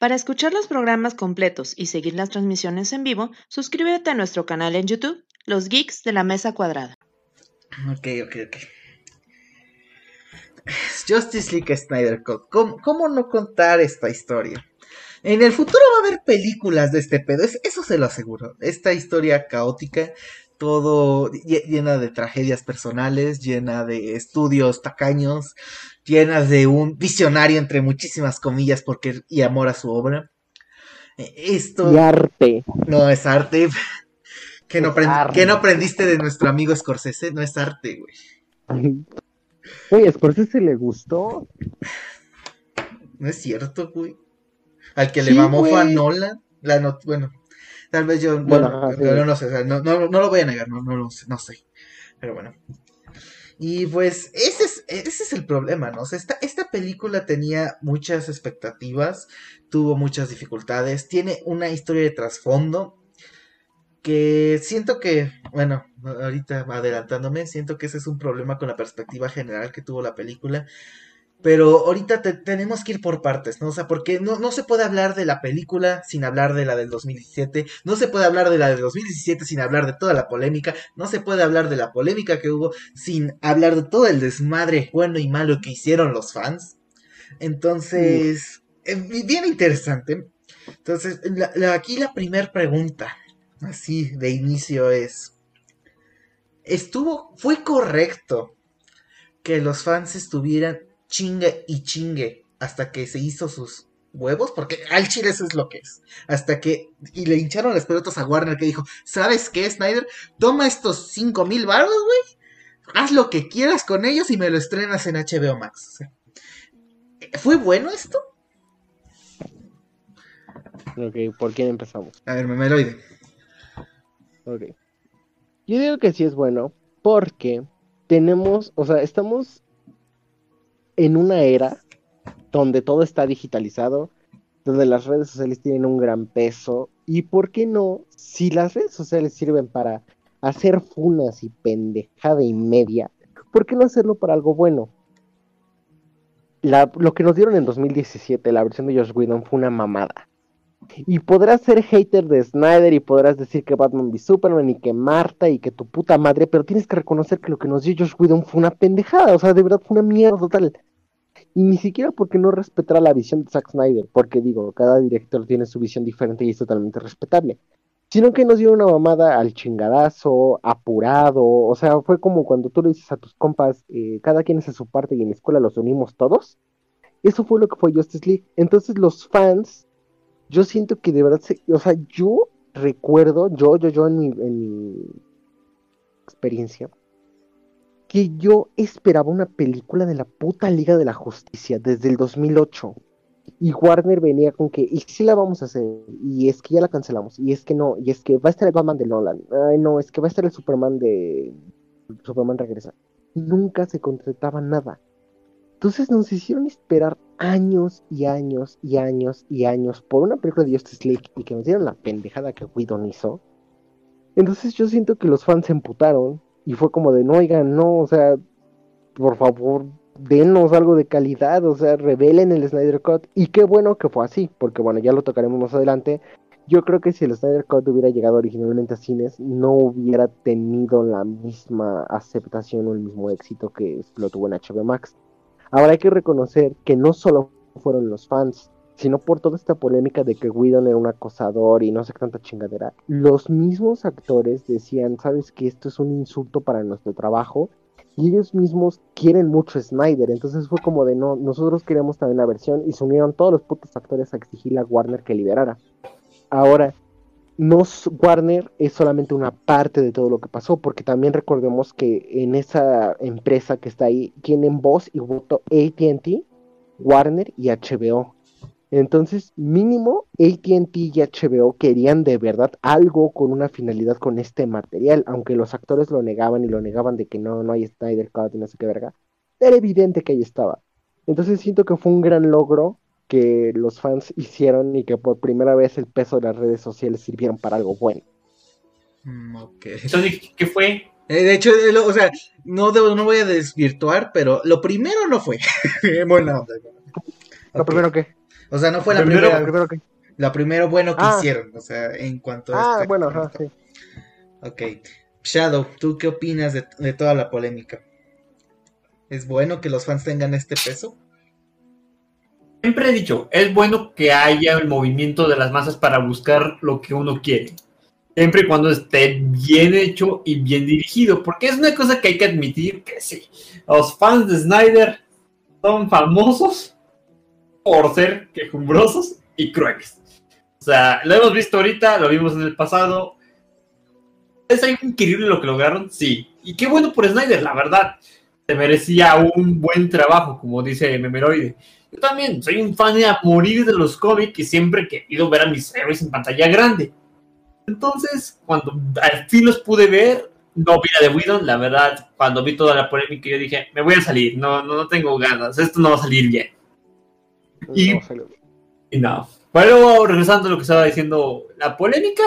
Para escuchar los programas completos y seguir las transmisiones en vivo, suscríbete a nuestro canal en YouTube, Los Geeks de la Mesa Cuadrada. Ok, ok, ok. Justice League Snyder Cut. ¿Cómo, no contar esta historia? En el futuro va a haber películas de este pedo, eso se lo aseguro. Esta historia caótica, todo llena de tragedias personales, llena de estudios tacaños, llenas de un visionario entre muchísimas comillas porque y amor a su obra. E, esto y arte. No es arte. que no, no aprendiste de nuestro amigo Scorsese? No es arte, güey. Oye, ¿Scorsese le gustó? No es cierto, güey. Al que le mamó fue a Nolan. La bueno, tal vez yo bueno, no, sé, no, no, lo voy a negar, no, no lo sé, no sé. Pero bueno. Y pues ese es, ese es el problema, ¿no? O sea, esta, esta película tenía muchas expectativas, tuvo muchas dificultades, tiene una historia de trasfondo que siento que, bueno, ahorita adelantándome, siento que ese es un problema con la perspectiva general que tuvo la película. Pero ahorita tenemos que ir por partes, ¿no? O sea, porque no, no se puede hablar de la película sin hablar de la del 2017, no se puede hablar de la del 2017 sin hablar de toda la polémica, no se puede hablar de la polémica que hubo sin hablar de todo el desmadre bueno y malo que hicieron los fans. Entonces, eh, bien interesante. Entonces, aquí la primera pregunta, así de inicio es, ¿estuvo, fue correcto que los fans estuvieran chingue y chingue hasta que se hizo sus huevos, porque al chile eso es lo que es. Hasta que, y le hincharon las pelotas a Warner que dijo, ¿sabes qué, Snyder? Toma estos cinco mil baros, güey. Haz lo que quieras con ellos y me lo estrenas en HBO Max. ¿Fue bueno esto? Ok, ¿por quién empezamos? A ver, Memeloide. Ok. Yo digo que sí es bueno porque tenemos, o sea, estamos en una era donde todo está digitalizado, donde las redes sociales tienen un gran peso. ¿Y por qué no? Si las redes sociales sirven para hacer funas y pendejada y media, ¿por qué no hacerlo para algo bueno? lo que nos dieron en 2017, la versión de Josh Whedon, fue una mamada. Y podrás ser hater de Snyder y podrás decir que Batman v Superman y que Marta y que tu puta madre, pero tienes que reconocer que lo que nos dio Josh Whedon fue una pendejada, o sea, de verdad fue una mierda total. Y ni siquiera porque no respetará la visión de Zack Snyder, porque digo, cada director tiene su visión diferente y es totalmente respetable. Sino que nos dio una mamada al chingadazo, apurado, o sea, fue como cuando tú le dices a tus compas, eh, cada quien hace su parte y en la escuela los unimos todos. Eso fue lo que fue Justice League. Entonces los fans, yo siento que de verdad, o sea, yo recuerdo, yo, yo, yo en mi experiencia, que yo esperaba una película de la puta Liga de la Justicia desde el 2008. Y Warner venía con que, ¿y si la vamos a hacer? Y es que ya la cancelamos. Y es que no, y es que va a estar el Batman de Nolan. Ay, no, es que va a estar el Superman de. Superman regresa. Nunca se contrataba nada. Entonces nos hicieron esperar años y años y años y años por una película de Justice League y que nos dieron la pendejada que Whedon hizo. Entonces yo siento que los fans se emputaron y fue como de, no, oigan, no, o sea, por favor, denos algo de calidad, o sea, revelen el Snyder Cut. Y qué bueno que fue así, porque bueno, ya lo tocaremos más adelante. Yo creo que si el Snyder Cut hubiera llegado originalmente a cines, no hubiera tenido la misma aceptación o el mismo éxito que lo tuvo en HBO Max. Ahora hay que reconocer que no solo fueron los fans, sino por toda esta polémica de que Whedon era un acosador y no sé qué tanta chingadera, los mismos actores decían, sabes que esto es un insulto para nuestro trabajo, y ellos mismos quieren mucho Snyder, entonces fue como de no, nosotros queremos también la versión, y se unieron todos los putos actores a exigirle a Warner que liberara. Ahora, no Warner es solamente una parte de todo lo que pasó, porque también recordemos que en esa empresa que está ahí tienen voz y voto ATT, Warner y HBO. Entonces, mínimo, ATT y HBO querían de verdad algo con una finalidad con este material, aunque los actores lo negaban y lo negaban de que no, no hay Snyder Cut y no sé qué verga. Era evidente que ahí estaba. Entonces siento que fue un gran logro que los fans hicieron y que por primera vez el peso de las redes sociales sirvieron para algo bueno. Mm, ok. Entonces, ¿qué fue? Eh, de hecho, eh, o sea, no, no voy a desvirtuar, pero lo primero no fue. bueno, ¿Lo primero qué? O sea, no fue la primera. La primero bueno que ah. hicieron, o sea, en cuanto a. Ah, este bueno, ajá, sí. Ok. Shadow, ¿tú qué opinas de, de toda la polémica? ¿Es bueno que los fans tengan este peso? Siempre he dicho, es bueno que haya el movimiento de las masas para buscar lo que uno quiere. Siempre y cuando esté bien hecho y bien dirigido. Porque es una cosa que hay que admitir que sí. Los fans de Snyder son famosos por ser quejumbrosos y crueles. O sea, lo hemos visto ahorita, lo vimos en el pasado. ¿Es algo increíble lo que lograron? Sí. Y qué bueno por Snyder, la verdad. Se merecía un buen trabajo, como dice Memeroide. Yo también soy un fan de a morir de los cómics y siempre he querido ver a mis héroes en pantalla grande. Entonces, cuando al fin los pude ver, no vi la de Whedon, la verdad, cuando vi toda la polémica, yo dije, me voy a salir, no, no, tengo ganas, esto no va a salir bien. Y, y no. Pero regresando a lo que estaba diciendo, la polémica,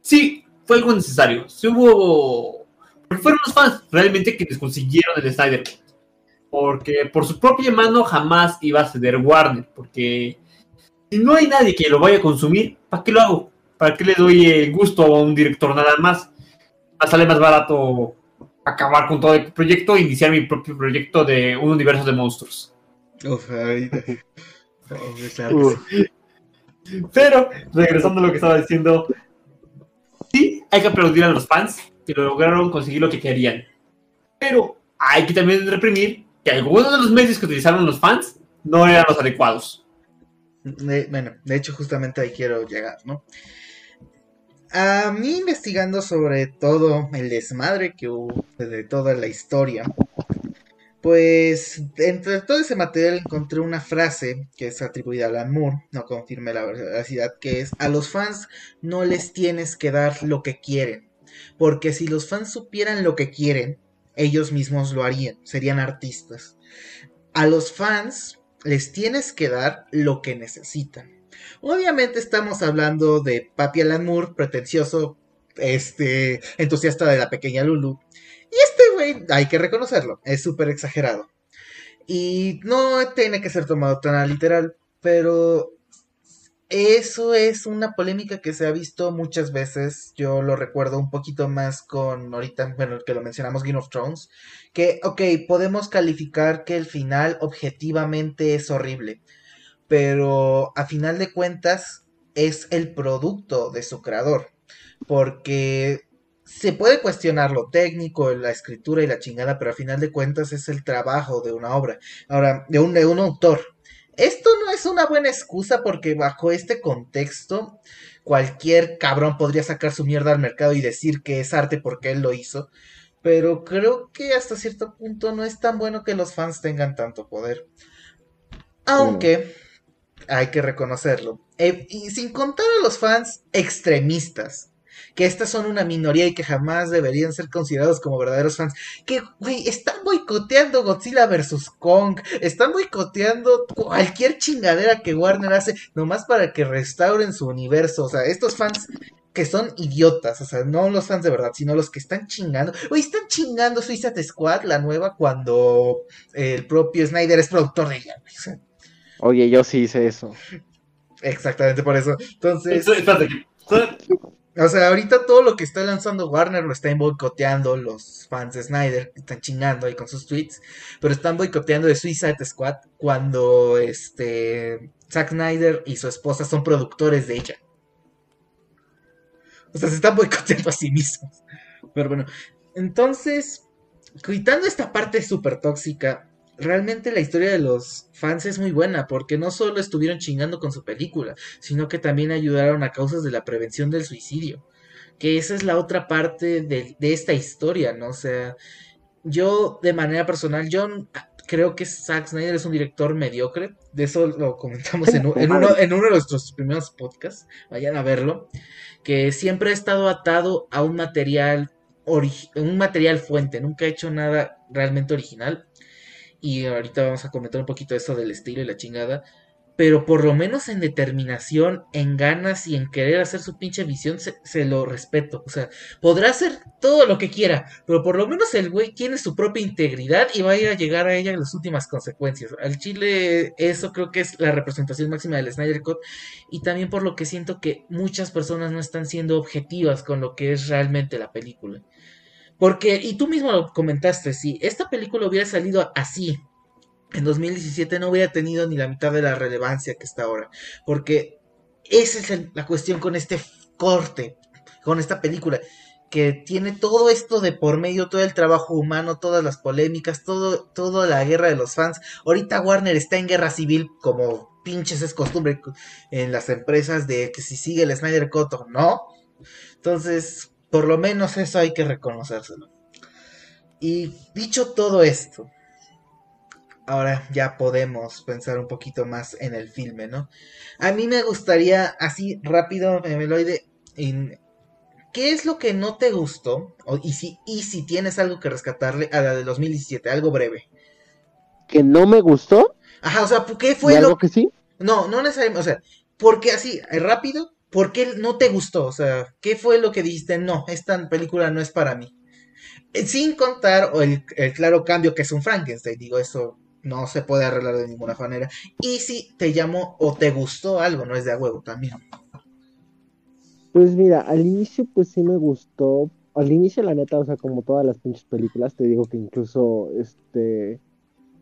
sí, fue algo necesario. Sí hubo. Porque fueron los fans realmente quienes consiguieron el Snyder porque por su propia mano jamás iba a ceder Warner, porque si no hay nadie que lo vaya a consumir, ¿para qué lo hago? ¿Para qué le doy el gusto a un director nada más? sale más barato acabar con todo el proyecto e iniciar mi propio proyecto de un universo de monstruos. Pero, regresando a lo que estaba diciendo, sí, hay que aplaudir a los fans que lograron conseguir lo que querían. Pero hay que también reprimir algunos de los medios que utilizaron los fans no eran los adecuados. bueno, de hecho justamente ahí quiero llegar, ¿no? A mí investigando sobre todo el desmadre que hubo de toda la historia, pues entre todo ese material encontré una frase que es atribuida a Alan Moore, no confirme la veracidad, que es a los fans no les tienes que dar lo que quieren, porque si los fans supieran lo que quieren, ellos mismos lo harían, serían artistas. A los fans les tienes que dar lo que necesitan. Obviamente estamos hablando de Papi Alan Moore, pretencioso, este, entusiasta de la pequeña Lulu. Hay que reconocerlo, es súper exagerado. Y no tiene que ser tomado tan literal, pero eso es una polémica que se ha visto muchas veces. Yo lo recuerdo un poquito más con ahorita, bueno, que lo mencionamos Game of Thrones. Que, ok, podemos calificar que el final objetivamente es horrible. Pero a final de cuentas es el producto de su creador. Porque se puede cuestionar lo técnico, la escritura y la chingada, pero a final de cuentas es el trabajo de una obra. Ahora, de un, de un autor esto no es una buena excusa porque bajo este contexto cualquier cabrón podría sacar su mierda al mercado y decir que es arte porque él lo hizo. Pero creo que hasta cierto punto no es tan bueno que los fans tengan tanto poder. Aunque hay que reconocerlo. Eh, y sin contar a los fans extremistas que estas son una minoría y que jamás deberían ser considerados como verdaderos fans. Que, güey, están boicoteando Godzilla vs. Kong, están boicoteando cualquier chingadera que Warner hace, nomás para que restauren su universo. O sea, estos fans que son idiotas, o sea, no los fans de verdad, sino los que están chingando. Güey, están chingando Suicide Squad, la nueva, cuando el propio Snyder es productor de ella. Oye, yo sí hice eso. Exactamente por eso. Entonces. O sea, ahorita todo lo que está lanzando Warner lo están boicoteando los fans de Snyder, están chingando ahí con sus tweets, pero están boicoteando de Suicide Squad cuando este Zack Snyder y su esposa son productores de ella. O sea, se están boicoteando a sí mismos. Pero bueno, entonces, quitando esta parte súper tóxica, realmente la historia de los fans es muy buena porque no solo estuvieron chingando con su película, sino que también ayudaron a causas de la prevención del suicidio. Que esa es la otra parte de, esta historia, ¿no? O sea, yo de manera personal, yo creo que Zack Snyder es un director mediocre. De eso lo comentamos en, en, uno, en uno de nuestros primeros podcasts. Vayan a verlo. Que siempre ha estado atado a un material, un material fuente. Nunca ha hecho nada realmente original y ahorita vamos a comentar un poquito eso del estilo y la chingada. pero por lo menos en determinación, en ganas y en querer hacer su pinche visión, se, lo respeto. O sea, podrá hacer todo lo que quiera, pero por lo menos el güey tiene su propia integridad y va a ir a llegar a ella en las últimas consecuencias. Al Chile, eso creo que es la representación máxima del Snyder Cut, y también por lo que siento que muchas personas no están siendo objetivas con lo que es realmente la película. Porque, y tú mismo lo comentaste, si esta película hubiera salido así, en 2017 no hubiera tenido ni la mitad de la relevancia que está ahora. Porque esa es la cuestión con este corte, con esta película, que tiene todo esto de por medio, todo el trabajo humano, todas las polémicas, todo, toda la guerra de los fans. Ahorita Warner está en guerra civil, como pinches es costumbre en las empresas de que si sigue el Snyder Cut o no. Entonces, por lo menos eso hay que reconocérselo. Y dicho todo esto, ahora ya podemos pensar un poquito más en el filme, ¿no? A mí me gustaría, así rápido, Meloide, en ¿qué es lo que no te gustó? y, si, y si tienes algo que rescatarle a la de 2017, algo breve. ¿Que no me gustó? Ajá, o sea, ¿qué fue lo que sí? No, no necesariamente, o sea, ¿por qué así, eh, rápido? ¿Por qué no te gustó? O sea, ¿qué fue lo que dijiste? No, esta película no es para mí. Eh, sin contar el, el claro cambio que es un Frankenstein, digo, eso no se puede arreglar de ninguna manera. Y si te llamó o te gustó algo, no es de a huevo también. Pues mira, al inicio pues sí me gustó. Al inicio la neta, o sea, como todas las pinches películas, te digo que incluso este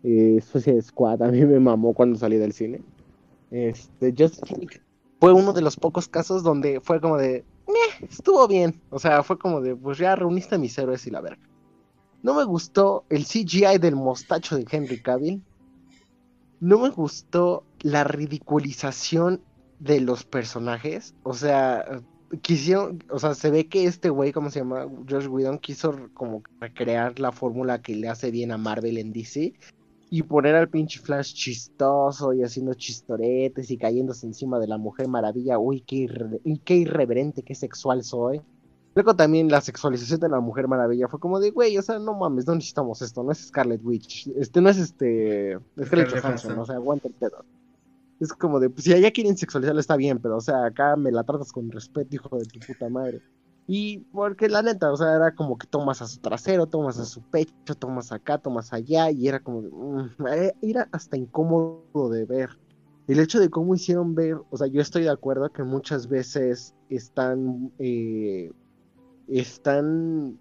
eh, Suicide Squad a mí me mamó cuando salí del cine. Este, Just fue uno de los pocos casos donde fue como de, estuvo bien. O sea, fue como de, pues ya reuniste a mis héroes y la verga. No me gustó el CGI del mostacho de Henry Cavill. No me gustó la ridiculización de los personajes. O sea, quisieron, o sea, se ve que este güey, ¿cómo se llama? Josh Whedon quiso como recrear la fórmula que le hace bien a Marvel en DC y poner al pinche Flash chistoso y haciendo chistoretes y cayéndose encima de la Mujer Maravilla. Uy, qué, qué irreverente, qué sexual soy. Luego también la sexualización de la Mujer Maravilla fue como de, güey, o sea, no mames, no necesitamos esto, no es Scarlet Witch, este no es este Scarlet Johansson, o sea, aguanta el pedo. Es como de, pues si allá quieren sexualizarla está bien, pero o sea, acá me la tratas con respeto, hijo de tu puta madre. Y porque la neta, o sea, era como que tomas a su trasero, tomas a su pecho, tomas acá, tomas allá, y era como, mm, eh, era hasta incómodo de ver. El hecho de cómo hicieron ver, o sea, yo estoy de acuerdo que muchas veces están eh, están,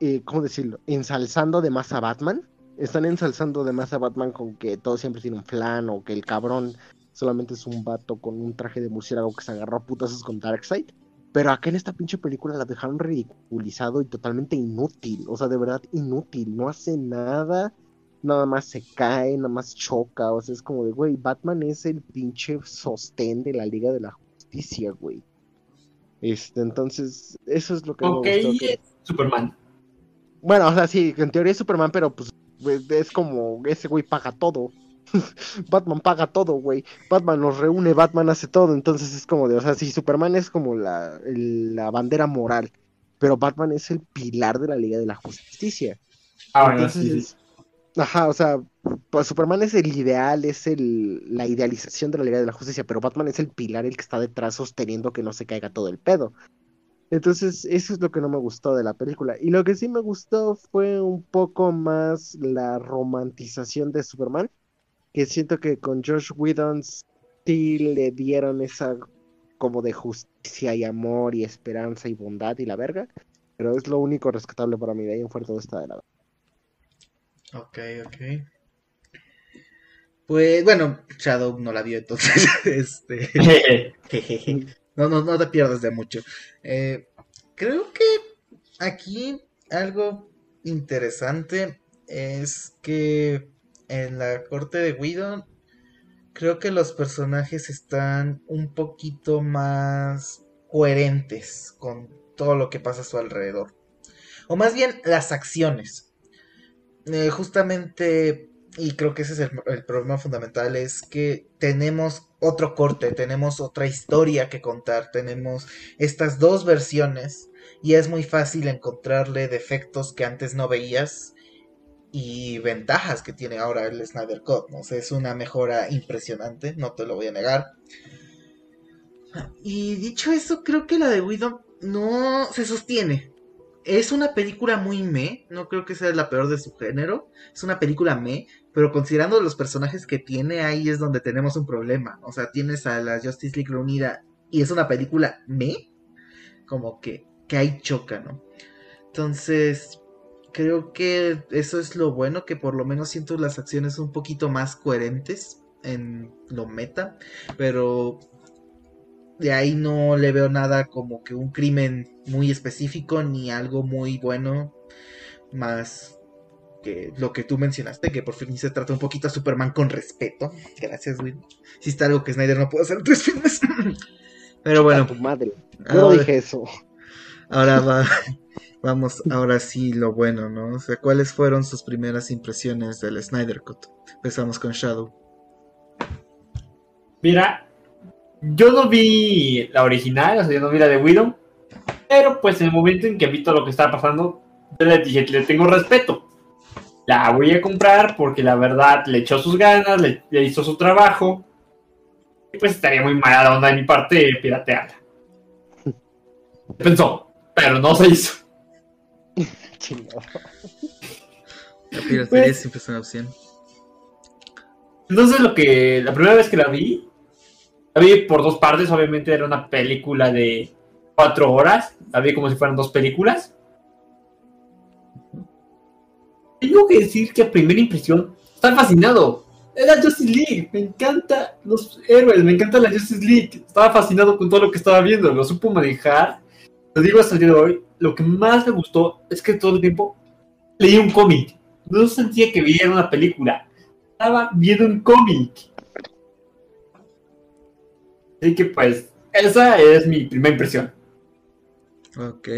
eh, ¿cómo decirlo? Ensalzando de más a Batman. Están ensalzando de más a Batman con que todo siempre tiene un flan o que el cabrón solamente es un vato con un traje de murciélago que se agarró a putazos con Darkseid. Pero acá en esta pinche película la dejaron ridiculizado y totalmente inútil. O sea, de verdad inútil. No hace nada. Nada más se cae, nada más choca. O sea, es como de, güey, Batman es el pinche sostén de la Liga de la Justicia, güey. Este, entonces, eso es lo que Ok, me gustó, Superman. Bueno, o sea, sí, en teoría es Superman, pero pues es como ese güey paga todo. Batman paga todo, güey. Batman los reúne, Batman hace todo. Entonces es como de, o sea, sí, Superman es como la, la bandera moral, pero Batman es el pilar de la Liga de la Justicia. Ah, bueno, sí, sí. Ajá, o sea, pues Superman es el ideal, es el, la idealización de la Liga de la Justicia, pero Batman es el pilar, el que está detrás sosteniendo que no se caiga todo el pedo. Entonces, eso es lo que no me gustó de la película. Y lo que sí me gustó fue un poco más la romantización de Superman, que siento que con Josh Whedon sí le dieron esa como de justicia y amor y esperanza y bondad y la verga, pero es lo único rescatable para mí, de ahí en fuera todo está de lado. Ok, ok. Pues bueno, Shadow no la vio entonces. este. no, no, no te pierdas de mucho. Eh, creo que aquí algo interesante es que en la corte de Guido creo que los personajes están un poquito más coherentes con todo lo que pasa a su alrededor. O más bien las acciones. Eh, justamente, y creo que ese es el, problema fundamental, es que tenemos otro corte, tenemos otra historia que contar, tenemos estas dos versiones y es muy fácil encontrarle defectos que antes no veías y ventajas que tiene ahora el Snyder Cut. ¿no? es una mejora impresionante, no te lo voy a negar. Y dicho eso, creo que la de Widow no se sostiene. Es una película muy me, no creo que sea la peor de su género. Es una película me, pero considerando los personajes que tiene, ahí es donde tenemos un problema. O sea, tienes a la Justice League reunida y es una película me, como que, que ahí choca, ¿no? Entonces, creo que eso es lo bueno, que por lo menos siento las acciones un poquito más coherentes en lo meta, pero de ahí no le veo nada como que un crimen muy específico ni algo muy bueno más que lo que tú mencionaste, que por fin se trata un poquito a Superman con respeto. Gracias, Will. Si está algo que Snyder no puede hacer en tres filmes. Pero bueno. Tu madre. no dije eso. Ahora va. Vamos, ahora sí, lo bueno, ¿no? O sea, ¿cuáles fueron sus primeras impresiones del Snyder Cut? Empezamos con Shadow. Mira, yo no vi la original, o sea, yo no vi la de Widow. Pero pues en el momento en que vi todo lo que estaba pasando, yo le dije, le tengo respeto. La voy a comprar porque la verdad le echó sus ganas, le, hizo su trabajo. Y pues estaría muy mala onda de mi parte piratearla. Pensó, pero no se hizo. La piratería pues, siempre es una opción. Entonces lo que la primera vez que la vi la vi por dos partes, obviamente era una película de cuatro horas. La vi como si fueran dos películas. Tengo que decir que a primera impresión, estaba fascinado. Era Justice League, me encanta los héroes, me encanta la Justice League. Estaba fascinado con todo lo que estaba viendo, lo supo manejar. Lo digo hasta el día de hoy, lo que más me gustó es que todo el tiempo leí un cómic. No sentía que viera una película, estaba viendo un cómic. Así que pues, esa es mi primera impresión. Ok.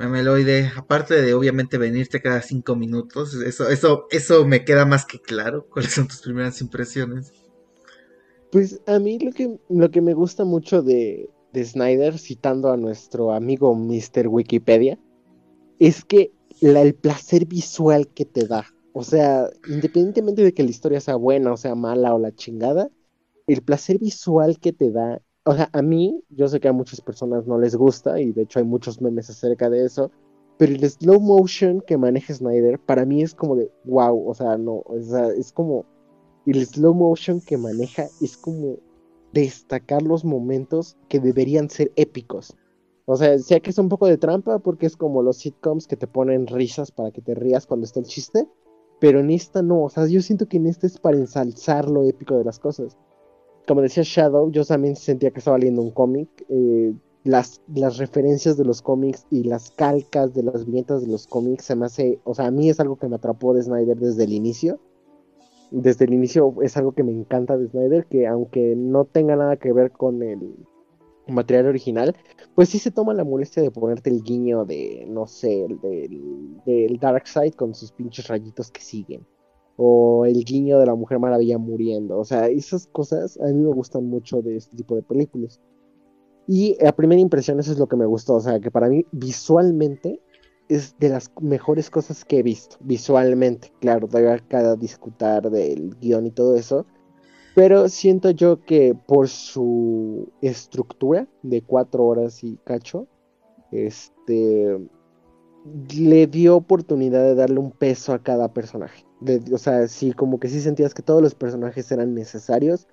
Memeloide, aparte de obviamente venirte cada cinco minutos, eso, eso, eso me queda más que claro. ¿Cuáles son tus primeras impresiones? Pues a mí lo que, lo que me gusta mucho de, de Snyder, citando a nuestro amigo Mr. Wikipedia, es que el placer visual que te da. O sea, independientemente de que la historia sea buena o sea mala o la chingada, el placer visual que te da, o sea, a mí, yo sé que a muchas personas no les gusta y de hecho hay muchos memes acerca de eso, pero el slow motion que maneja Snyder para mí es como de wow, o sea, no, es como el slow motion que maneja es como destacar los momentos que deberían ser épicos. O sea, sé que es un poco de trampa porque es como los sitcoms que te ponen risas para que te rías cuando está el chiste, pero en esta no, o sea, yo siento que en esta es para ensalzar lo épico de las cosas como decía Shadow, yo también sentía que estaba leyendo un cómic. Eh, las, las referencias de los cómics y las calcas de las viñetas de los cómics se me hace, o sea, a mí es algo que me atrapó de Snyder desde el inicio. Desde el inicio es algo que me encanta de Snyder, que aunque no tenga nada que ver con el material original, pues sí se toma la molestia de ponerte el guiño de, no sé, del, del Dark Side con sus pinches rayitos que siguen o el guiño de la Mujer Maravilla muriendo. O sea, esas cosas a mí me gustan mucho de este tipo de películas. Y a primera impresión eso es lo que me gustó. O sea, que para mí visualmente es de las mejores cosas que he visto. Visualmente, claro, todavía cada discutir del guion y todo eso. Pero siento yo que por su estructura de cuatro horas y cacho, este le dio oportunidad de darle un peso a cada personaje o sea, sí, como que sí sentías que todos los personajes eran necesarios,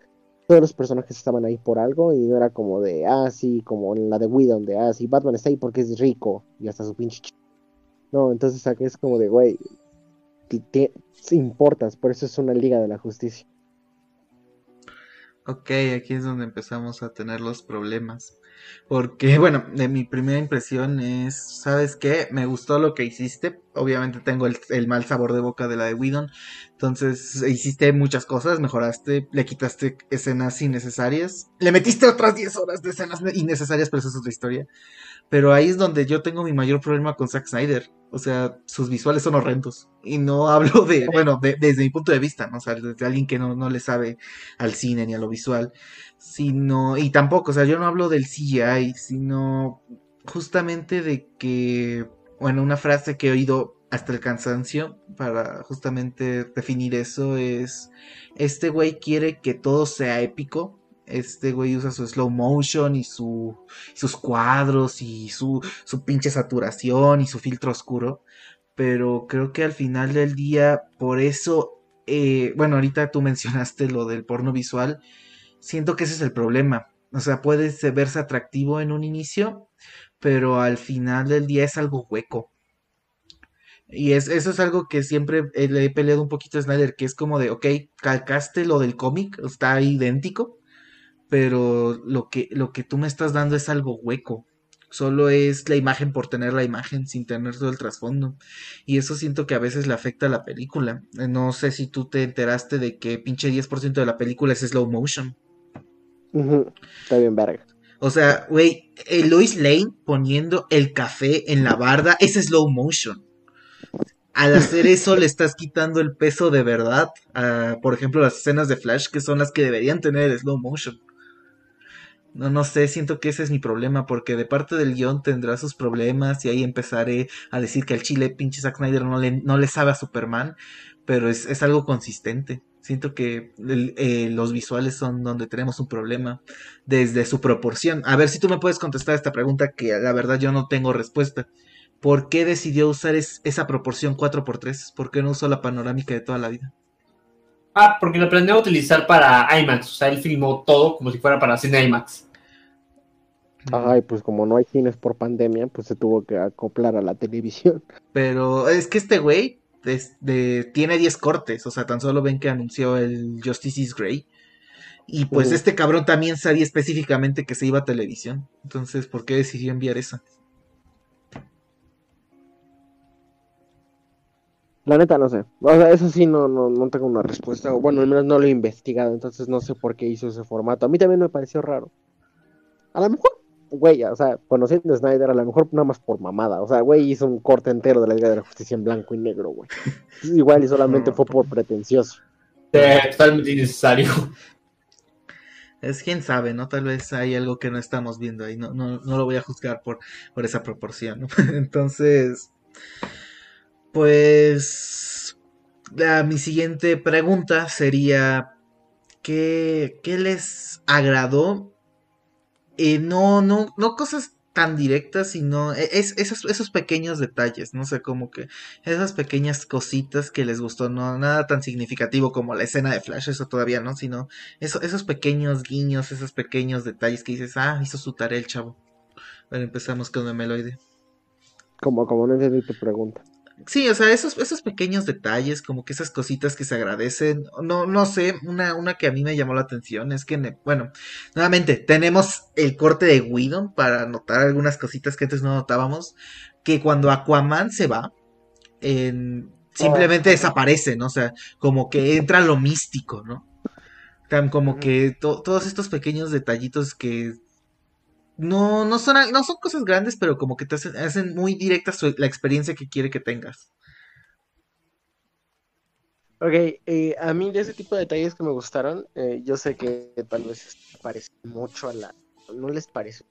todos los personajes estaban ahí por algo y no era como de, ah, sí, como en la de Widow, donde, ah, sí, Batman está ahí porque es rico y hasta su pinche... No, entonces aquí es como de, güey, importas, por eso es una liga de la justicia. Ok, aquí es donde empezamos a tener los problemas. Porque, bueno, de mi primera impresión es, ¿sabes qué? Me gustó lo que hiciste. Obviamente tengo el, mal sabor de boca de la de Whedon. Entonces, hiciste muchas cosas, mejoraste, le quitaste escenas innecesarias. Le metiste otras 10 horas de escenas innecesarias, pero eso es otra historia. Pero ahí es donde yo tengo mi mayor problema con Zack Snyder. O sea, sus visuales son horrendos. Y no hablo de, bueno, desde mi punto de vista, ¿no? O sea, desde alguien que no, no le sabe al cine ni a lo visual. Sino, y tampoco, o sea, yo no hablo del CGI, sino justamente de que, bueno, una frase que he oído hasta el cansancio para justamente definir eso es este güey quiere que todo sea épico este güey usa su slow motion y su, sus cuadros y su, su pinche saturación y su filtro oscuro. Pero creo que al final del día, por eso, eh, bueno, ahorita tú mencionaste lo del porno visual. Siento que ese es el problema. O sea, puede verse atractivo en un inicio, pero al final del día es algo hueco. Y es, eso es algo que siempre le he peleado un poquito a Snyder, que es como de, ok, calcaste lo del cómic, está idéntico, pero lo que, lo que tú me estás dando es algo hueco. Solo es la imagen por tener la imagen sin tener todo el trasfondo. Y eso siento que a veces le afecta a la película. Eh, no sé si tú te enteraste de que pinche 10% de la película es slow motion. Está bien, verga. O sea, güey, eh, Lois Lane poniendo el café en la barda es slow motion. Al hacer eso le estás quitando el peso de verdad. A, por ejemplo, las escenas de Flash, que son las que deberían tener el slow motion. No, no sé, siento que ese es mi problema, porque de parte del guion tendrá sus problemas y ahí empezaré a decir que al chile pinche Zack Snyder no le, no le sabe a Superman, pero es, es algo consistente. Siento que eh, los visuales son donde tenemos un problema desde su proporción. A ver si tú me puedes contestar esta pregunta que la verdad yo no tengo respuesta. ¿Por qué decidió usar esa proporción 4x3? ¿Por qué no usó la panorámica de toda la vida? Ah, porque lo planeó utilizar para IMAX. O sea, él filmó todo como si fuera para cine IMAX. Ay, pues como no hay cines por pandemia, pues se tuvo que acoplar a la televisión. Pero es que este güey tiene 10 cortes, o sea, tan solo ven que anunció el Justice is Grey. Y pues este cabrón también sabía específicamente que se iba a televisión. Entonces, ¿por qué decidió enviar eso? La neta no sé. O sea, eso sí no, no, no tengo una respuesta. Bueno, al menos no lo he investigado, entonces no sé por qué hizo ese formato. A mí también me pareció raro. A lo mejor, güey, o sea, conociendo a Snyder, a lo mejor nada más por mamada. O sea, güey hizo un corte entero de la Liga de la Justicia en blanco y negro, güey. Igual y solamente fue por pretencioso. totalmente innecesario. Es quién sabe, ¿no? Tal vez hay algo que no estamos viendo ahí. No, no, no lo voy a juzgar por, por esa proporción, ¿no? Entonces, pues mi siguiente pregunta sería, ¿qué, qué les agradó? Eh, no, no, no cosas tan directas, sino e, es, esos, esos pequeños detalles, no sé, como que esas pequeñas cositas que les gustó, no nada tan significativo como la escena de Flash, eso todavía no, sino esos pequeños guiños, esos pequeños detalles que dices, ah, hizo su tarea el chavo. Bueno, empezamos con el meloide. Como, como no entendí tu pregunta. Sí, o sea, esos, esos pequeños detalles, como que esas cositas que se agradecen. No, no sé, una, una que a mí me llamó la atención es que, bueno, nuevamente, tenemos el corte de Whedon para notar algunas cositas que antes no notábamos. Que cuando Aquaman se va, simplemente desaparece, ¿no? O sea, como que entra lo místico, ¿no? Tan como que todos estos pequeños detallitos que no, no son, no son cosas grandes, pero como que te hacen, muy directa la experiencia que quiere que tengas. Ok, eh, a mí de ese tipo de detalles que me gustaron, eh, yo sé que tal vez parece mucho a la... no les parece.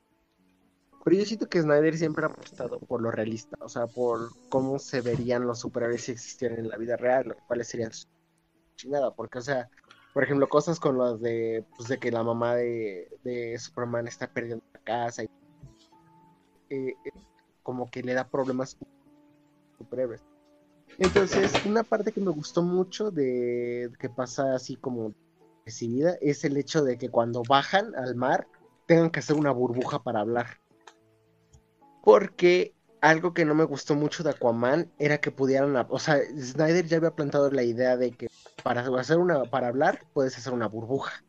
Pero yo siento que Snyder siempre ha apostado por lo realista, o sea, por cómo se verían los superhéroes si existieran en la vida real, cuáles serían chingada, porque, o sea, por ejemplo, cosas con las de, pues, de que la mamá de, de Superman está perdiendo la casa y eh, eh, como que le da problemas super Entonces, una parte que me gustó mucho de que pasa así como recibida es el hecho de que cuando bajan al mar tengan que hacer una burbuja para hablar. Porque algo que no me gustó mucho de Aquaman era que pudieran, o sea, Snyder ya había plantado la idea de que para hacer una, para hablar puedes hacer una burbuja.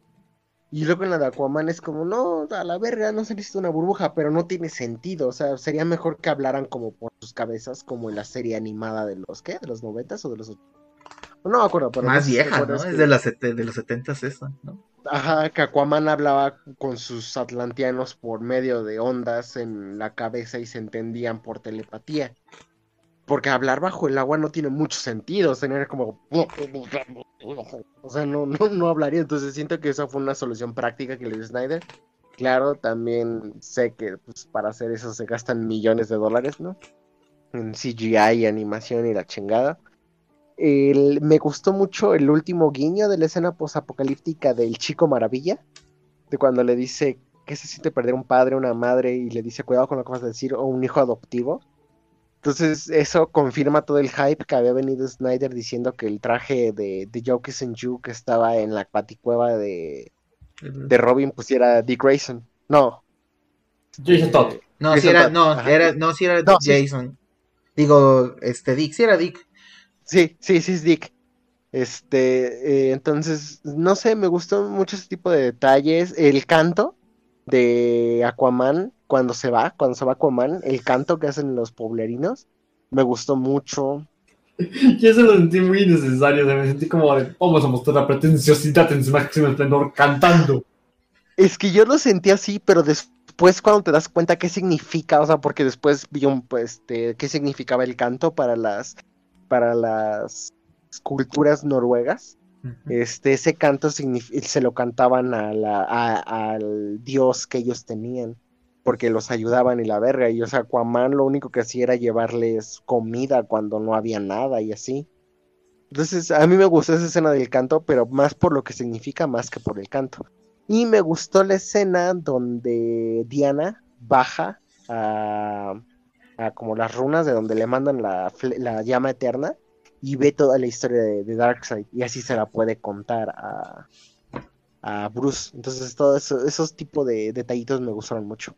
Y luego en la de Aquaman es como, no, a la verga, no se necesita una burbuja, pero no tiene sentido. O sea, sería mejor que hablaran como por sus cabezas, como en la serie animada de los, ¿qué? ¿De los noventas o de los no me acuerdo, pero. Más vieja, ¿no? Es, de, las de los setentas esa, ¿no? Ajá, que Aquaman hablaba con sus atlantianos por medio de ondas en la cabeza y se entendían por telepatía. Porque hablar bajo el agua no tiene mucho sentido, tener como... O sea, no, no, no hablaría, entonces siento que esa fue una solución práctica que le dio Snyder. Claro, también sé que pues, para hacer eso se gastan millones de dólares, ¿no? en CGI, animación y la chingada. me gustó mucho el último guiño de la escena posapocalíptica del Chico Maravilla, de cuando le dice que se siente perder un padre, una madre, y le dice cuidado con lo que vas a decir, o un hijo adoptivo. Entonces, eso confirma todo el hype que había venido Snyder diciendo que el traje de, de Jokes and You que estaba en la paticueva de, de Robin, pues era Dick Grayson. No. Jason Todd. No, si era, no, era, no, si era Jason. Digo, este, Dick, si era Dick. Sí, sí, sí es Dick. Este, eh, entonces, no sé, me gustó mucho ese tipo de detalles. El canto de Aquaman, cuando se va, cuando se va Aquaman, el canto que hacen los poblerinos, me gustó mucho. Yo se lo sentí muy innecesario, me sentí como de, vamos a mostrar la pretenciosidad en su máximo esplendor cantando. Es que yo lo sentí así, pero después cuando te das cuenta qué significa, o sea, porque después vi un, pues, este, qué significaba el canto para las, para las culturas noruegas, este, ese canto se lo cantaban a al dios que ellos tenían, porque los ayudaban y la verga. Y o sea, Aquaman lo único que hacía era llevarles comida cuando no había nada y así. Entonces, a mí me gustó esa escena del canto, pero más por lo que significa, más que por el canto. Y me gustó la escena donde Diana baja a, a como las runas de donde le mandan la, la llama eterna y ve toda la historia de, Darkseid y así se la puede contar a, a Bruce. Entonces, todos eso, esos tipos de detallitos me gustaron mucho.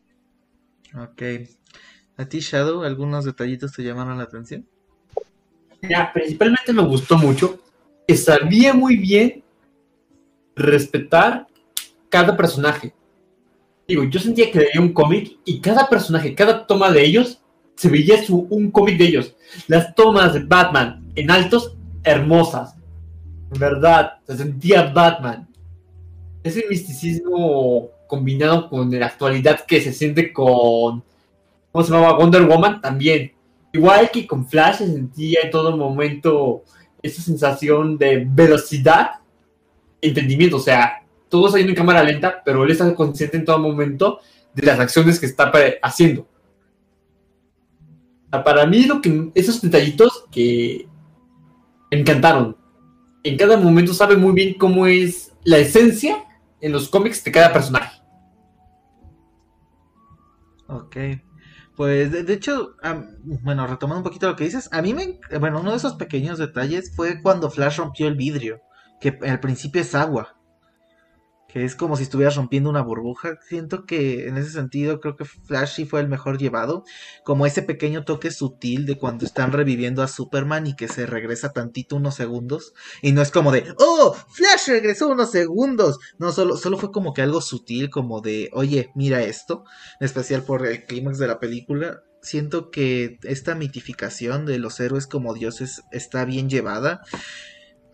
Ok. ¿A ti, Shadow, algunos detallitos te llamaron la atención? Ya, principalmente me gustó mucho que sabía muy bien respetar cada personaje. Digo, yo sentía que leía un cómic y cada personaje, cada toma de ellos, se veía su, un cómic de ellos. Las tomas de Batman en altos, hermosas. En verdad, se sentía Batman. Ese misticismo combinado con la actualidad que se siente con. ¿Cómo se llamaba? Wonder Woman también. Igual que con Flash se sentía en todo momento esa sensación de velocidad, entendimiento. O sea, todo saliendo en cámara lenta, pero él está consciente en todo momento de las acciones que está haciendo. Para mí, lo que esos detallitos que encantaron. En cada momento sabe muy bien cómo es la esencia en los cómics de cada personaje. Ok. Pues de, hecho, bueno, retomando un poquito lo que dices, a mí me, bueno, uno de esos pequeños detalles fue cuando Flash rompió el vidrio, que al principio es agua que es como si estuvieras rompiendo una burbuja. Siento que en ese sentido creo que Flash sí fue el mejor llevado, como ese pequeño toque sutil de cuando están reviviendo a Superman y que se regresa tantito unos segundos y no es como de, oh, Flash regresó unos segundos. No, solo, solo fue como que algo sutil, como de, oye, mira esto, en especial por el clímax de la película. Siento que esta mitificación de los héroes como dioses está bien llevada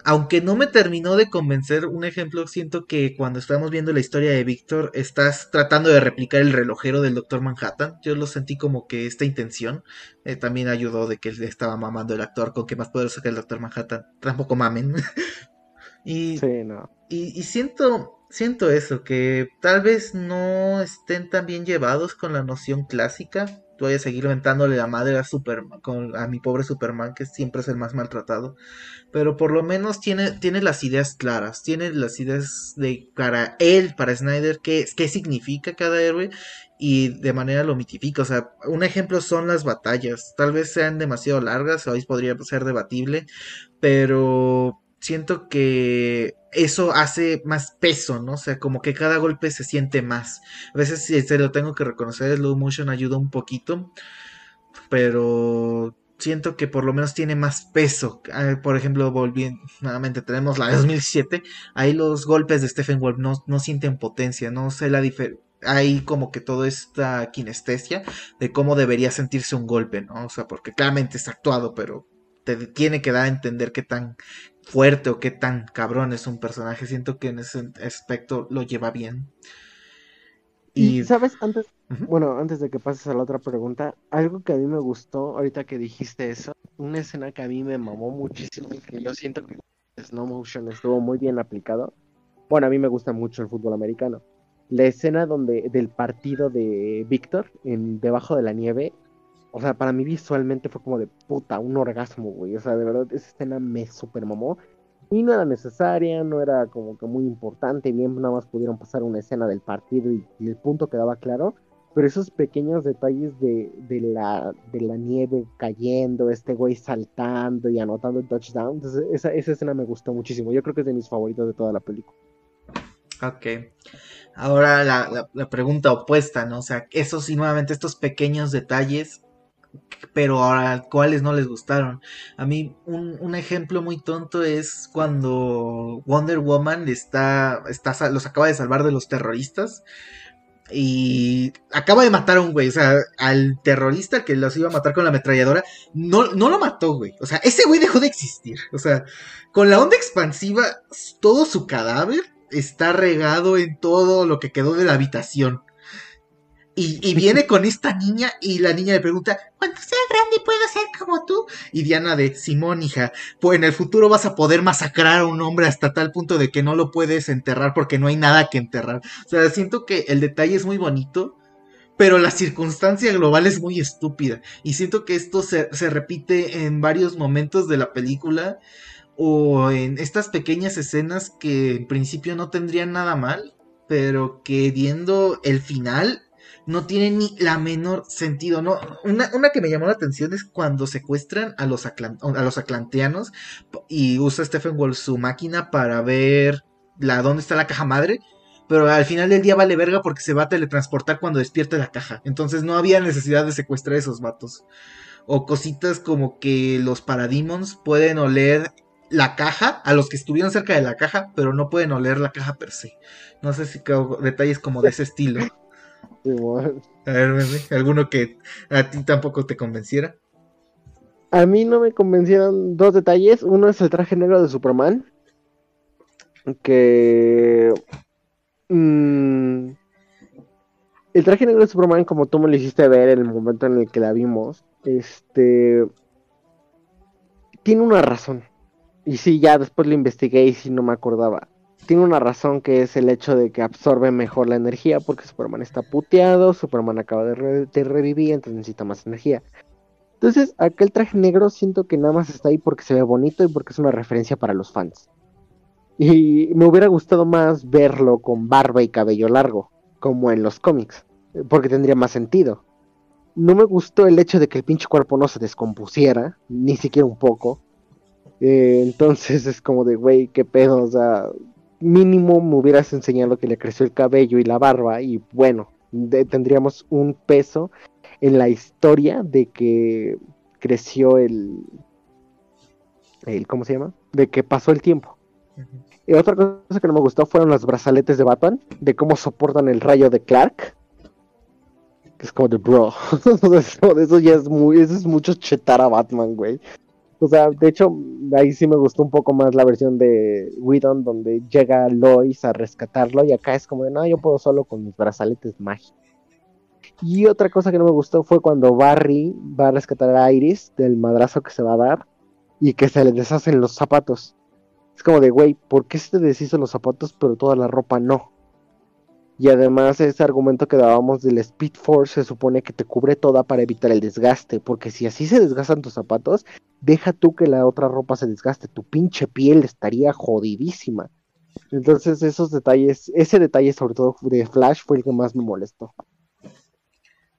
aunque no me terminó de convencer, un ejemplo, siento que cuando estamos viendo la historia de Víctor, estás tratando de replicar el relojero del Doctor Manhattan. Yo lo sentí como que esta intención eh, también ayudó de que él estaba mamando el actor con que más poderoso que el Doctor Manhattan. Tampoco mamen. y, sí, no. y, y siento, siento eso, que tal vez no estén tan bien llevados con la noción clásica voy a seguir mentándole la madre a Superman, con, a mi pobre Superman, que siempre es el más maltratado. Pero por lo menos tiene, tiene las ideas claras, tiene las ideas de para él, para Snyder, qué, qué significa cada héroe y de manera lo mitifica. O sea, un ejemplo son las batallas. Tal vez sean demasiado largas, hoy podría ser debatible, pero siento que eso hace más peso, ¿no? O sea, como que cada golpe se siente más. A veces si se lo tengo que reconocer, el slow motion ayuda un poquito, pero siento que por lo menos tiene más peso. Ah, por ejemplo, volviendo, nuevamente tenemos la de 2007, ahí los golpes de Stephen Wolf no, no sienten potencia, no sé la diferencia. Hay como que toda esta kinestesia de cómo debería sentirse un golpe, ¿no? O sea, porque claramente está actuado, pero te tiene que dar a entender qué tan fuerte o qué tan cabrón es un personaje. Siento que en ese aspecto lo lleva bien. Y, sabes, antes, bueno, antes de que pases a la otra pregunta, algo que a mí me gustó, ahorita que dijiste eso, una escena que a mí me mamó muchísimo y que yo siento que Snow Motion estuvo muy bien aplicado. Bueno, a mí me gusta mucho el fútbol americano. La escena donde del partido de Víctor en debajo de la nieve o sea, para mí visualmente fue como de puta, un orgasmo, güey. O sea, de verdad, esa escena me super mamó. Y no era necesaria, no era como que muy importante, bien nada más pudieron pasar una escena del partido y, el punto quedaba claro, pero esos pequeños detalles de, de, la, de la nieve cayendo, este güey saltando y anotando el touchdown, entonces esa, esa escena me gustó muchísimo, yo creo que es de mis favoritos de toda la película. Ok. Ahora la, la, pregunta opuesta, ¿no? O sea, esos y nuevamente estos pequeños detalles pero ahora cuáles no les gustaron. A mí un, ejemplo muy tonto es cuando Wonder Woman está, está, los acaba de salvar de los terroristas y acaba de matar a un güey, o sea, al terrorista que los iba a matar con la ametralladora, no, no lo mató, güey. O sea, ese güey dejó de existir. O sea, con la onda expansiva, todo su cadáver está regado en todo lo que quedó de la habitación. Y, viene con esta niña y la niña le pregunta, cuando sea grande puedo ser como tú. Y Diana de, Simón, hija, pues en el futuro vas a poder masacrar a un hombre hasta tal punto de que no lo puedes enterrar porque no hay nada que enterrar. O sea, siento que el detalle es muy bonito, pero la circunstancia global es muy estúpida. Y siento que esto se, se repite en varios momentos de la película o en estas pequeñas escenas que en principio no tendrían nada mal, pero que viendo el final no tiene ni la menor sentido. ¿no? Una, una que me llamó la atención es cuando secuestran a los, a los atlanteanos y usa Stephen Wolf su máquina para ver la, dónde está la caja madre. Pero al final del día vale verga porque se va a teletransportar cuando despierte la caja. Entonces no había necesidad de secuestrar a esos vatos. O cositas como que los parademons pueden oler la caja, a los que estuvieron cerca de la caja, pero no pueden oler la caja per se. No sé si detalles como de ese estilo. A ver, ¿alguno que a ti tampoco te convenciera? A mí no me convencieron dos detalles. Uno es el traje negro de Superman. Que. Mm, el traje negro de Superman, como tú me lo hiciste ver en el momento en el que la vimos, este. Tiene una razón. Y sí, ya después lo investigué y sí no me acordaba tiene una razón que es el hecho de que absorbe mejor la energía porque Superman está puteado, Superman acaba de, revivir, entonces necesita más energía. Entonces, aquel traje negro siento que nada más está ahí porque se ve bonito y porque es una referencia para los fans. Y me hubiera gustado más verlo con barba y cabello largo, como en los cómics, porque tendría más sentido. No me gustó el hecho de que el pinche cuerpo no se descompusiera, ni siquiera un poco. Eh, entonces es como de, güey, qué pedo, o sea, mínimo me hubieras enseñado que le creció el cabello y la barba y bueno, tendríamos un peso en la historia de que creció el, el ¿cómo se llama? De que pasó el tiempo. Y otra cosa que no me gustó fueron los brazaletes de Batman, de cómo soportan el rayo de Clark. es como de bro. eso ya es muy, eso es mucho chetar a Batman, güey. O sea, de hecho, ahí sí me gustó un poco más la versión de Whedon, donde llega Lois a rescatarlo, y acá es como de, no, yo puedo solo con mis brazaletes mágicos. Y otra cosa que no me gustó fue cuando Barry va a rescatar a Iris del madrazo que se va a dar y que se le deshacen los zapatos. Es como de, güey, ¿por qué se te deshizo los zapatos pero toda la ropa no? Y además ese argumento que dábamos del Speed Force se supone que te cubre toda para evitar el desgaste, porque si así se desgastan tus zapatos, deja tú que la otra ropa se desgaste, tu pinche piel estaría jodidísima. Entonces esos detalles, ese detalle sobre todo de Flash fue el que más me molestó.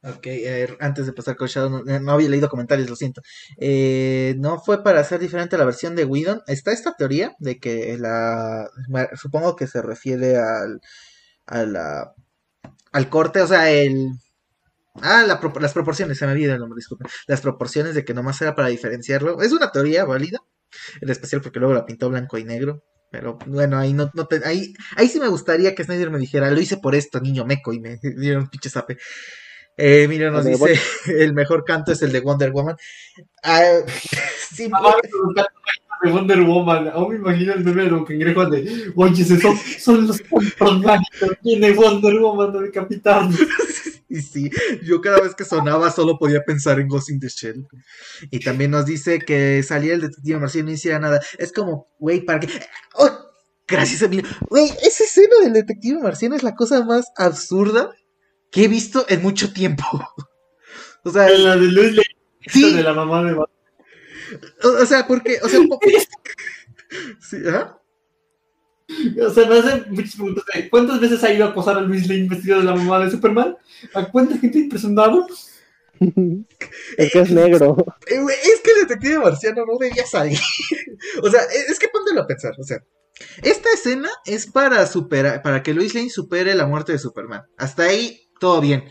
Ok, antes de pasar con Shadow, no, había leído comentarios, lo siento. Eh, no fue para hacer diferente a la versión de Whedon. Está esta teoría de que la... Supongo que se refiere al a la, al corte, o sea, el... Ah, las proporciones, se me olvida el nombre, disculpen. Las proporciones de que nomás era para diferenciarlo. Es una teoría válida, en especial porque luego la pintó blanco y negro. Pero bueno, ahí no, no ahí, ahí sí me gustaría que Snyder me dijera, lo hice por esto, niño meco, y me dieron un pinche zape. Eh, mira, nos dice, el mejor canto es el de Wonder Woman. Ah, sí, de Wonder Woman. Aún me imagino el meme de Don Cangrejo de, oye, son, son los cantos mágicos. Tiene Wonder Woman de capitán. Y sí, yo cada vez que sonaba solo podía pensar en Ghost in the Shell. Y también nos dice que salía el detective marciano y no hiciera nada. Es como, güey, para que. Oh, gracias a mí. Güey, esa escena del detective marciano es la cosa más absurda que he visto en mucho tiempo. O sea, la de Luis Lane, sí. de la mamá de o, o sea, porque, o sea, sí, ¿ah? O sea, me hacen muchas preguntas. ¿Cuántas veces ha ido a acosar a Luis Lane vestido de la mamá de Superman? ¿A cuánta gente ha impresionado? es que es negro. Eh, es que el detective marciano no debía salir. o sea, es que póntelo a pensar. O sea, esta escena es para superar, para que Luis Lane supere la muerte de Superman. Hasta ahí, todo bien.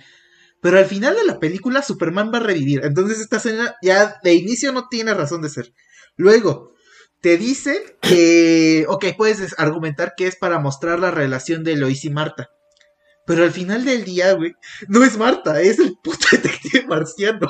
Pero al final de la película, Superman va a revivir. Entonces, esta escena ya de inicio no tiene razón de ser. Luego, te dice que, ok, puedes argumentar que es para mostrar la relación de Lois y Marta. Pero al final del día, güey, no es Marta, es el puto detective marciano.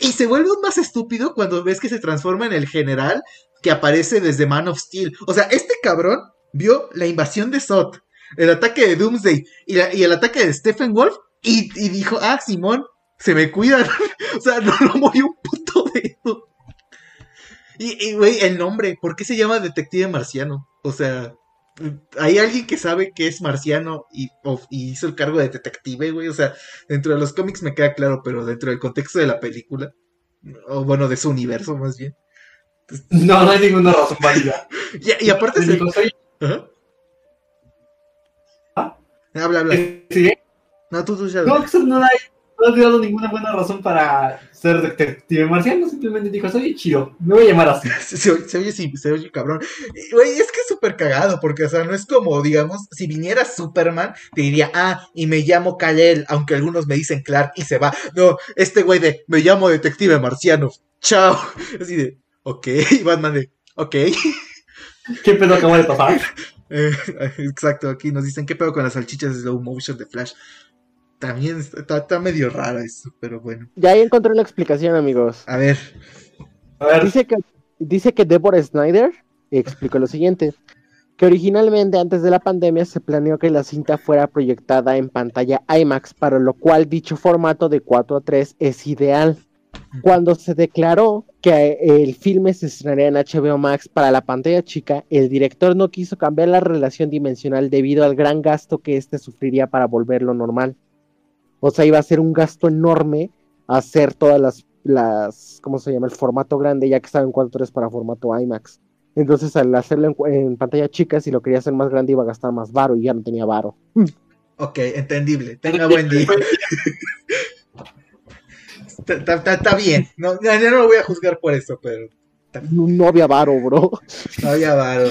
Y se vuelve más estúpido cuando ves que se transforma en el general que aparece desde Man of Steel. O sea, este cabrón vio la invasión de Sot, el ataque de Doomsday y, el ataque de Stephen Wolf y, dijo, ah, Simón, se me cuidan. o sea, no lo movió un puto dedo. Y, güey, el nombre, ¿por qué se llama Detective Marciano? O sea, hay alguien que sabe que es marciano y, hizo el cargo de detective, güey. O sea, dentro de los cómics me queda claro, pero dentro del contexto de la película, o bueno, de su universo más bien. No, no hay ninguna razón válida. y, aparte se... ¿Ah? Habla, habla. ¿Sí? No, tú, tú ya. No, no hay no has dado ninguna buena razón para ser detective marciano, simplemente dijo, soy chido, me voy a llamar así. Se, oye, se, oye cabrón. Güey, es que es súper cagado, porque, o sea, no es como, digamos, si viniera Superman, te diría, ah, y me llamo Kal-El, aunque algunos me dicen Clark, y se va. No, este güey de, me llamo detective marciano, chao. Así de, ok, Batman de, ok. ¿Qué pedo acaba de pasar? Eh, exacto, aquí nos dicen, ¿qué pedo con las salchichas de slow motion de Flash? También está, medio raro eso, pero bueno. Ya ahí encontré la explicación, amigos. A ver. Dice que, dice que Deborah Snyder explicó lo siguiente. Que originalmente antes de la pandemia se planeó que la cinta fuera proyectada en pantalla IMAX, para lo cual dicho formato de 4 a 3 es ideal. Cuando se declaró que el filme se estrenaría en HBO Max para la pantalla chica, el director no quiso cambiar la relación dimensional debido al gran gasto que éste sufriría para volverlo normal. O sea, iba a ser un gasto enorme hacer todas las, las ¿cómo se llama? El formato grande, ya que estaba en 4.3 para formato IMAX. Entonces, al hacerlo en, pantalla chica, si lo quería hacer más grande, iba a gastar más varo y ya no tenía varo. Ok, entendible. Tenga buen día. Está bien. No, ya no lo voy a juzgar por eso, pero. No, había varo, bro. No había varo.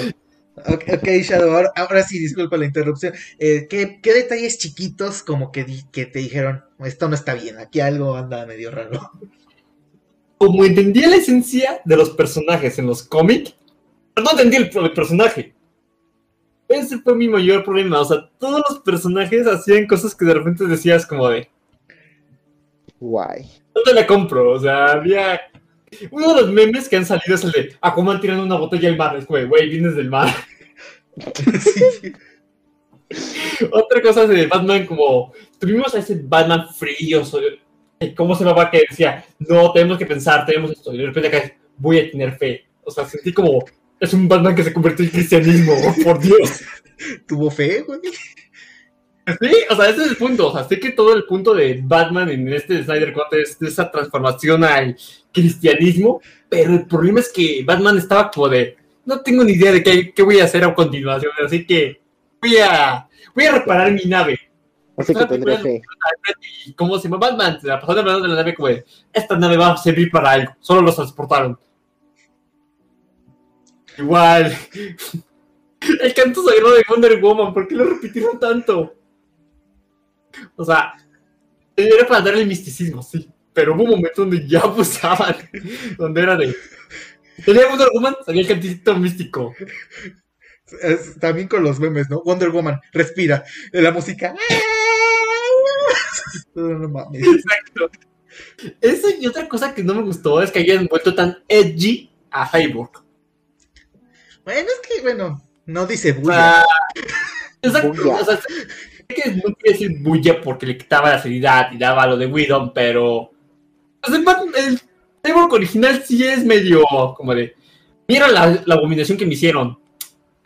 Ok, Shadow, ahora, sí, disculpa la interrupción. Eh, ¿qué, detalles chiquitos como que, que te dijeron, esto no está bien, aquí algo anda medio raro? Como entendía la esencia de los personajes en los cómics, no entendí el, personaje. Ese fue mi mayor problema. O sea, todos los personajes hacían cosas que de repente decías como de... Guay. No te la compro. O sea, había uno de los memes que han salido es el de Aquaman tirando una botella al mar. Es güey, güey, vienes del mar. Otra cosa de Batman, como tuvimos a ese Batman frío, ¿cómo se llamaba? Que decía, no, tenemos que pensar, tenemos esto. Y de repente acá voy a tener fe. O sea, sentí como, es un Batman que se convirtió en cristianismo, por Dios. ¿Tuvo fe, güey? Sí, o sea, ese es el punto. O sea, sé que todo el punto de Batman en este Snyder Cut es esa transformación al cristianismo, pero el problema es que Batman estaba como de, no tengo ni idea de qué, qué voy a hacer a continuación, así que voy a, voy a reparar mi nave. Así que tendré fe. Y como se llama Batman, se la pasó de la nave como de, esta nave va a servir para algo, solo los transportaron. Igual. El canto sagrado de Wonder Woman, ¿por qué lo repitieron tanto? O sea, era para darle misticismo, sí. Pero hubo un momento donde ya abusaban. donde era de. Tenía Wonder Woman, salía el cantito místico. también con los memes, ¿no? Wonder Woman, respira. La música. no mames. Exacto. Eso y otra cosa que no me gustó es que hayan vuelto tan edgy a Cyborg. Bueno, es que, bueno, no dice bulla. exacto. O sea, que no quiere decir bulla porque le quitaba la seriedad y daba lo de Widom, pero. Pues, el, el original sí es medio como de. Mira la, la abominación que me hicieron.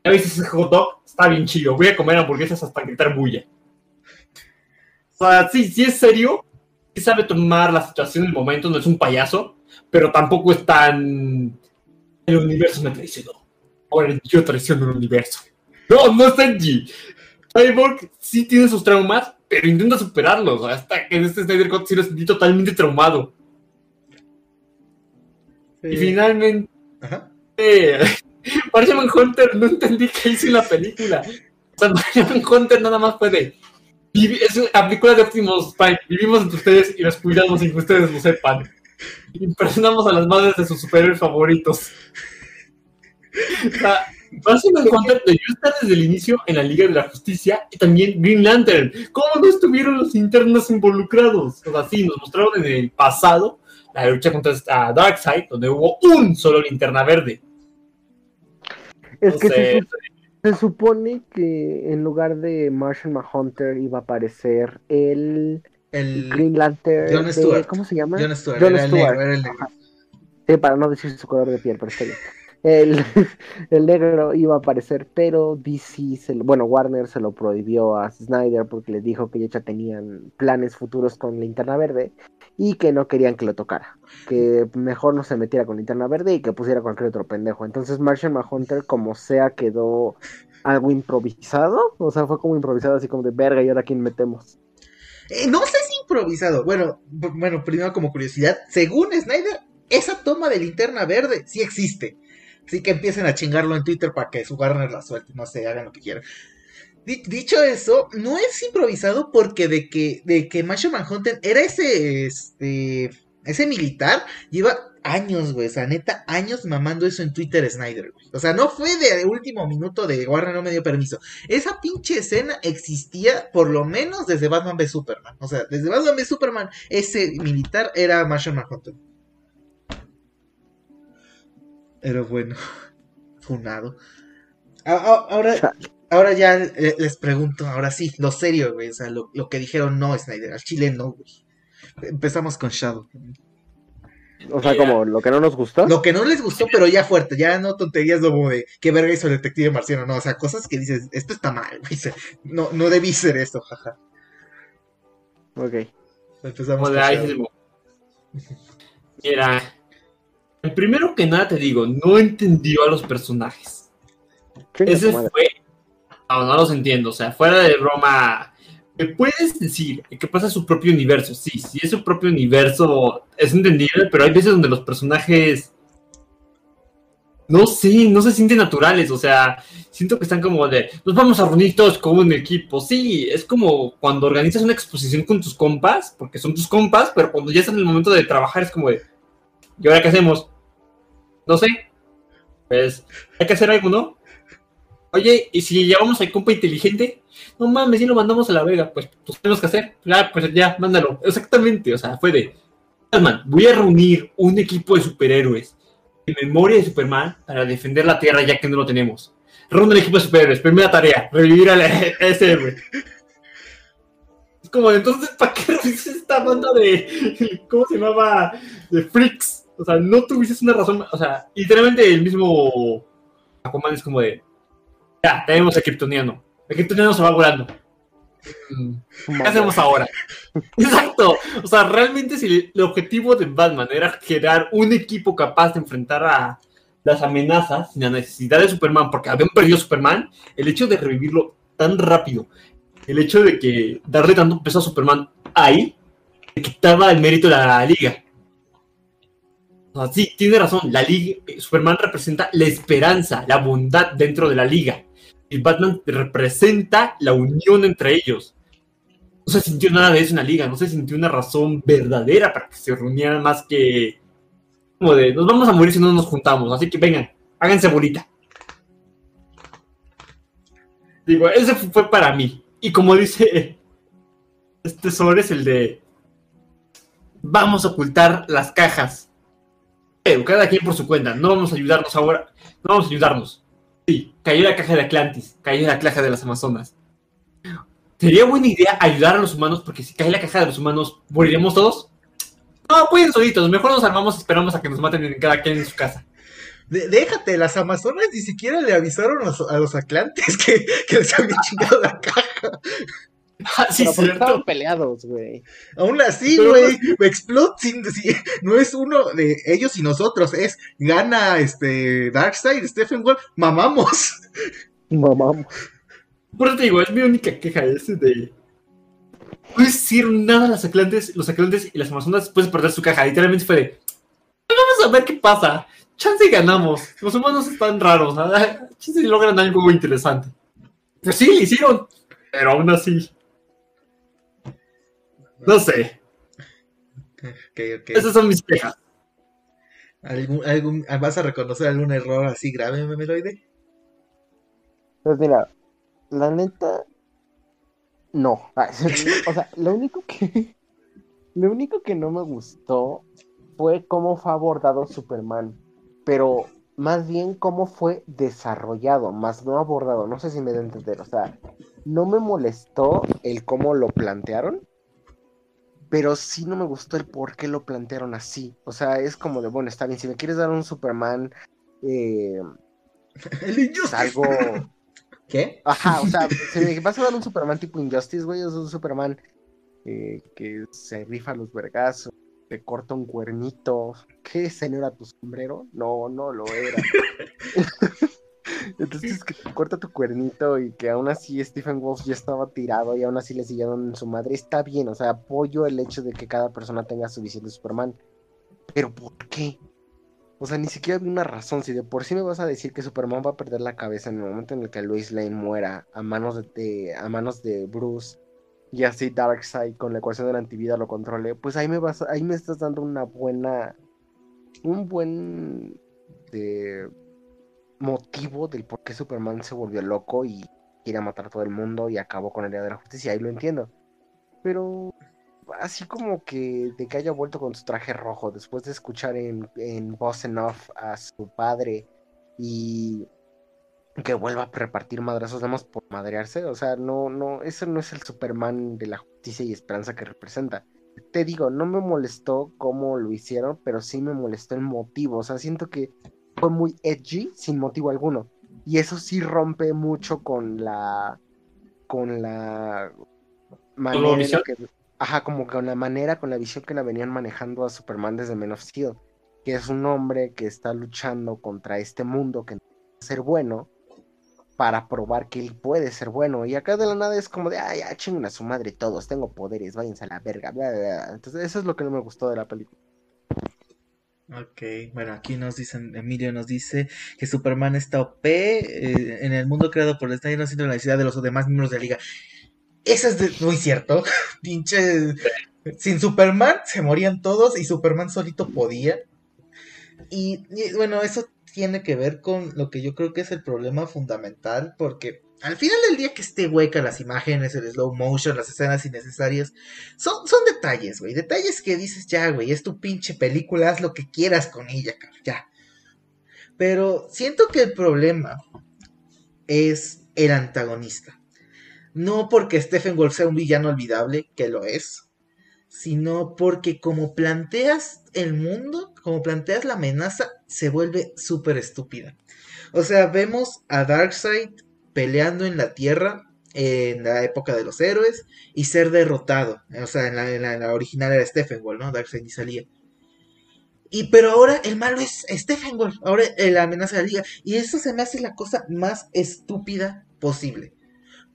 ¿Ya viste ese hot dog? Está bien chido. Voy a comer hamburguesas hasta gritar bulla. O sea, sí, sí es serio. sabe tomar la situación en el momento, no es un payaso, pero tampoco es tan... El universo me traicionó. Ahora yo traiciono el universo. No, no es Sanji. Cyborg sí tiene sus traumas, pero intenta superarlos. Hasta que en este Snyder Cut sí lo sentí totalmente traumado. Y finalmente... Ajá. Eh, Hunter no entendí qué hizo en la película. O sea, Martian Hunter nada más puede es una película de Optimus Prime. Vivimos entre ustedes y los cuidamos sin que ustedes lo sepan. Impresionamos a las madres de sus superhéroes favoritos. Vas a encontrar de estar desde el inicio en la Liga de la Justicia y también Green Lantern. ¿Cómo no estuvieron los internos involucrados? O sea, sí, nos mostraron en el pasado la lucha contra Darkseid, donde hubo un solo linterna verde. Es que se supone que en lugar de Martian Manhunter iba a aparecer el, el Green Lantern. John Stewart. ¿Cómo se llama? John Stewart. John Stewart. El negro, Sí, para no decir su color de piel, pero está bien. El, negro iba a aparecer, pero DC, se bueno, Warner se lo prohibió a Snyder porque le dijo que ya tenían planes futuros con Linterna Verde y que no querían que lo tocara, que mejor no se metiera con Linterna Verde y que pusiera cualquier otro pendejo. Entonces Martian Manhunter, como sea, quedó algo improvisado, o sea, fue como improvisado así como de verga y ahora quién metemos. Eh, no sé si improvisado, bueno, bueno, primero como curiosidad, según Snyder, esa toma de linterna verde sí existe. Así que empiecen a chingarlo en Twitter para que su Warner la suelte, no sé, hagan lo que quieran. Dicho eso, no es improvisado porque de que, de que Marshall Manhunter era ese, este, ese militar, lleva años, güey, o sea, neta, años mamando eso en Twitter Snyder, güey. O sea, no fue de último minuto de Warner no me dio permiso. Esa pinche escena existía por lo menos desde Batman v Superman. O sea, desde Batman v Superman, ese militar era Marshall Manhunter. Pero bueno, funado. Ahora, ahora ya les pregunto, ahora sí, lo serio, güey. O sea, lo, que dijeron no, Snyder, al chile no, güey. Empezamos con Shadow. O sea, como lo que no nos gustó. Lo que no les gustó, pero ya fuerte, ya no tonterías como de qué verga hizo el detective marciano, no, o sea, cosas que dices, esto está mal, güey. No, no debí ser esto, jaja. Ok. Empezamos con Mira, el primero que nada te digo, no entendió a los personajes. Ese fue. No, no los entiendo. O sea, fuera de broma. ¿Me puedes decir que pasa su propio universo? Sí, sí es su propio universo, es entendible, pero hay veces donde los personajes. No sé, no se sienten naturales. O sea, siento que están como de. Nos vamos a reunir todos como un equipo. Sí, es como cuando organizas una exposición con tus compas, porque son tus compas, pero cuando ya están en el momento de trabajar es como de ¿Y ahora qué hacemos? No sé. Pues hay que hacer algo, ¿no? Oye, ¿y si llevamos al compa inteligente? No mames, si lo mandamos a la vega, pues, pues tenemos que hacer. Ya, pues ya, mándalo. Exactamente, o sea, fue de. Batman, voy a reunir un equipo de superhéroes en memoria de Superman para defender la Tierra ya que no lo tenemos. Reúne el equipo de superhéroes, primera tarea, revivir a, ese héroe. Es como, entonces, ¿para qué revises esta banda de. ¿Cómo se llamaba? De freaks. O sea, no tuvieses una razón. O sea, literalmente el mismo Aquaman es como de. Ya, tenemos a Kryptoniano. El Kryptoniano se va volando. Mm, ¿Qué hacemos ahora? Exacto. O sea, realmente si el objetivo de Batman era crear un equipo capaz de enfrentar a las amenazas sin la necesidad de Superman, porque habían perdido a Superman, el hecho de revivirlo tan rápido, el hecho de que darle tanto peso a Superman ahí, le quitaba el mérito de la liga sí, tiene razón. La liga, Superman representa la esperanza, la bondad dentro de la liga. Y Batman representa la unión entre ellos. No se sintió nada de eso en la liga, no se sintió una razón verdadera para que se reunieran más que como de nos vamos a morir si no nos juntamos, así que vengan, háganse bolita. Digo, ese fue para mí. Y como dice este sobre es el de vamos a ocultar las cajas cada quien por su cuenta. No vamos a ayudarnos ahora. No vamos a ayudarnos. Sí, cayó la caja de Atlantis, cayó la caja de las Amazonas. Sería buena idea ayudar a los humanos porque si cae la caja de los humanos, ¿moriremos todos? No, pueden solitos. Mejor nos armamos y esperamos a que nos maten en cada quien en su casa. déjate, las Amazonas ni siquiera le avisaron a, los Atlantes que les había chingado la caja. Ah, sí, Pero cierto. estaban peleados, güey. Aún así, güey, Explode sin- si- no es uno de ellos y nosotros, es gana este Darkseid, Stephen Wolf, mamamos. Mamá. Por eso te digo, es mi única queja ese de. No hicieron nada las Atlantes, los Atlantes y las Amazonas después de perder su caja. Literalmente fue de. Vamos a ver qué pasa. Chance y ganamos. Los humanos están raros. ¿verdad? Chance y logran algo interesante. Pues sí, lo hicieron. Pero aún así. No sé. Ok, ok. Esas son mis quejas. ¿Algún, algún, ¿Vas a reconocer algún error así grave, Memeloide? Pues mira, la neta, no. Ay, O sea, lo único que, lo único que no me gustó fue cómo fue abordado Superman, pero más bien cómo fue desarrollado, más no abordado. No sé si me da a entender. O sea, no me molestó el cómo lo plantearon, pero sí no me gustó el por qué lo plantearon así. O sea, es como de, bueno, está bien, si me quieres dar un Superman, eh, El pues, algo... ¿Qué? Ajá, o sea, si me vas a dar un Superman tipo Injustice, güey, es un Superman eh, que se rifa los vergazos, te corta un cuernito. ¿Qué? ¿Ese no era tu sombrero? No, no lo era. Entonces que corta tu cuernito y que aún así Stephen Wolf ya estaba tirado y aún así le siguieron en su madre, está bien, o sea, apoyo el hecho de que cada persona tenga su visión de Superman. Pero ¿por qué? O sea, ni siquiera vi una razón. Si de por sí me vas a decir que Superman va a perder la cabeza en el momento en el que Lois Lane muera a manos de, de- a manos de Bruce y así Darkseid con la ecuación de la antivida lo controle, pues ahí me vas, ahí me estás dando una buena, un buen de motivo del por qué Superman se volvió loco y quiere matar a todo el mundo y acabó con el Día de la Justicia. Ahí lo entiendo. Pero así como que de que haya vuelto con su traje rojo después de escuchar en, en Boss Enough a su padre y que vuelva a repartir madrazos nada más por madrearse, o sea, no, no, eso no es el Superman de la justicia y esperanza que representa. Te digo, no me molestó cómo lo hicieron, pero sí me molestó el motivo, o sea, siento que fue muy edgy sin motivo alguno. Y eso sí rompe mucho con la con la manera visión? que ajá, como con la manera, con la visión que la venían manejando a Superman desde Men of Steel, que es un hombre que está luchando contra este mundo que no puede ser bueno para probar que él puede ser bueno. Y acá de la nada es como de, ay, ya chinguen a su madre todos, tengo poderes, váyanse a la verga, bla, bla, bla". Entonces, eso es lo que no me gustó de la película. Ok, bueno, aquí nos dicen, Emilio nos dice que Superman está OP eh, en el mundo creado por Snyder, no siendo la necesidad de los demás miembros de la liga. Eso es muy cierto. Pinche. Sin Superman se morían todos y Superman solito podía. Y, bueno, eso tiene que ver con lo que yo creo que es el problema fundamental, porque al final del día que esté hueca las imágenes, el slow motion, las escenas innecesarias, son, son detalles, güey. Detalles que dices, ya, güey, es tu pinche película, haz lo que quieras con ella, ya. Pero siento que el problema es el antagonista. No porque Stephen Wolf sea un villano olvidable, que lo es, sino porque como planteas el mundo, como planteas la amenaza, se vuelve súper estúpida. O sea, vemos a Darkseid peleando en la Tierra en la época de los héroes y ser derrotado. O sea, en la, original era Stephen Wolf, ¿no? Darkseid ni salía. Y pero ahora el malo es Stephen Wolf, ahora eh, la amenaza de la liga. Y eso se me hace la cosa más estúpida posible.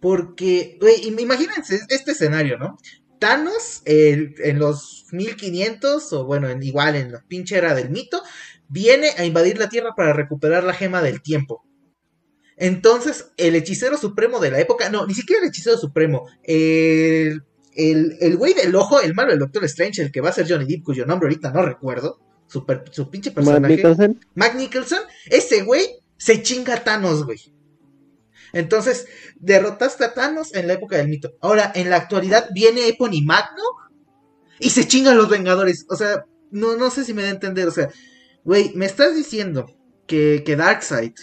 Porque, im- imagínense este escenario, ¿no? Thanos el- en los 1500, o bueno, en, igual en la pinche era del mito, viene a invadir la Tierra para recuperar la gema del tiempo. Entonces, el hechicero supremo de la época, no, ni siquiera el hechicero supremo, el, el, el güey del ojo, el malo del Doctor Strange, el que va a ser Johnny Depp, cuyo nombre ahorita no recuerdo, su, per- su pinche Matt personaje. Nicholson, Matt Nicholson, ese güey se chinga a Thanos, güey. Entonces, derrotaste a Thanos en la época del mito. Ahora, en la actualidad, viene Epony Magno y se chingan los Vengadores. O sea, no, no sé si me da a entender. O sea, güey, me estás diciendo que, que Darkseid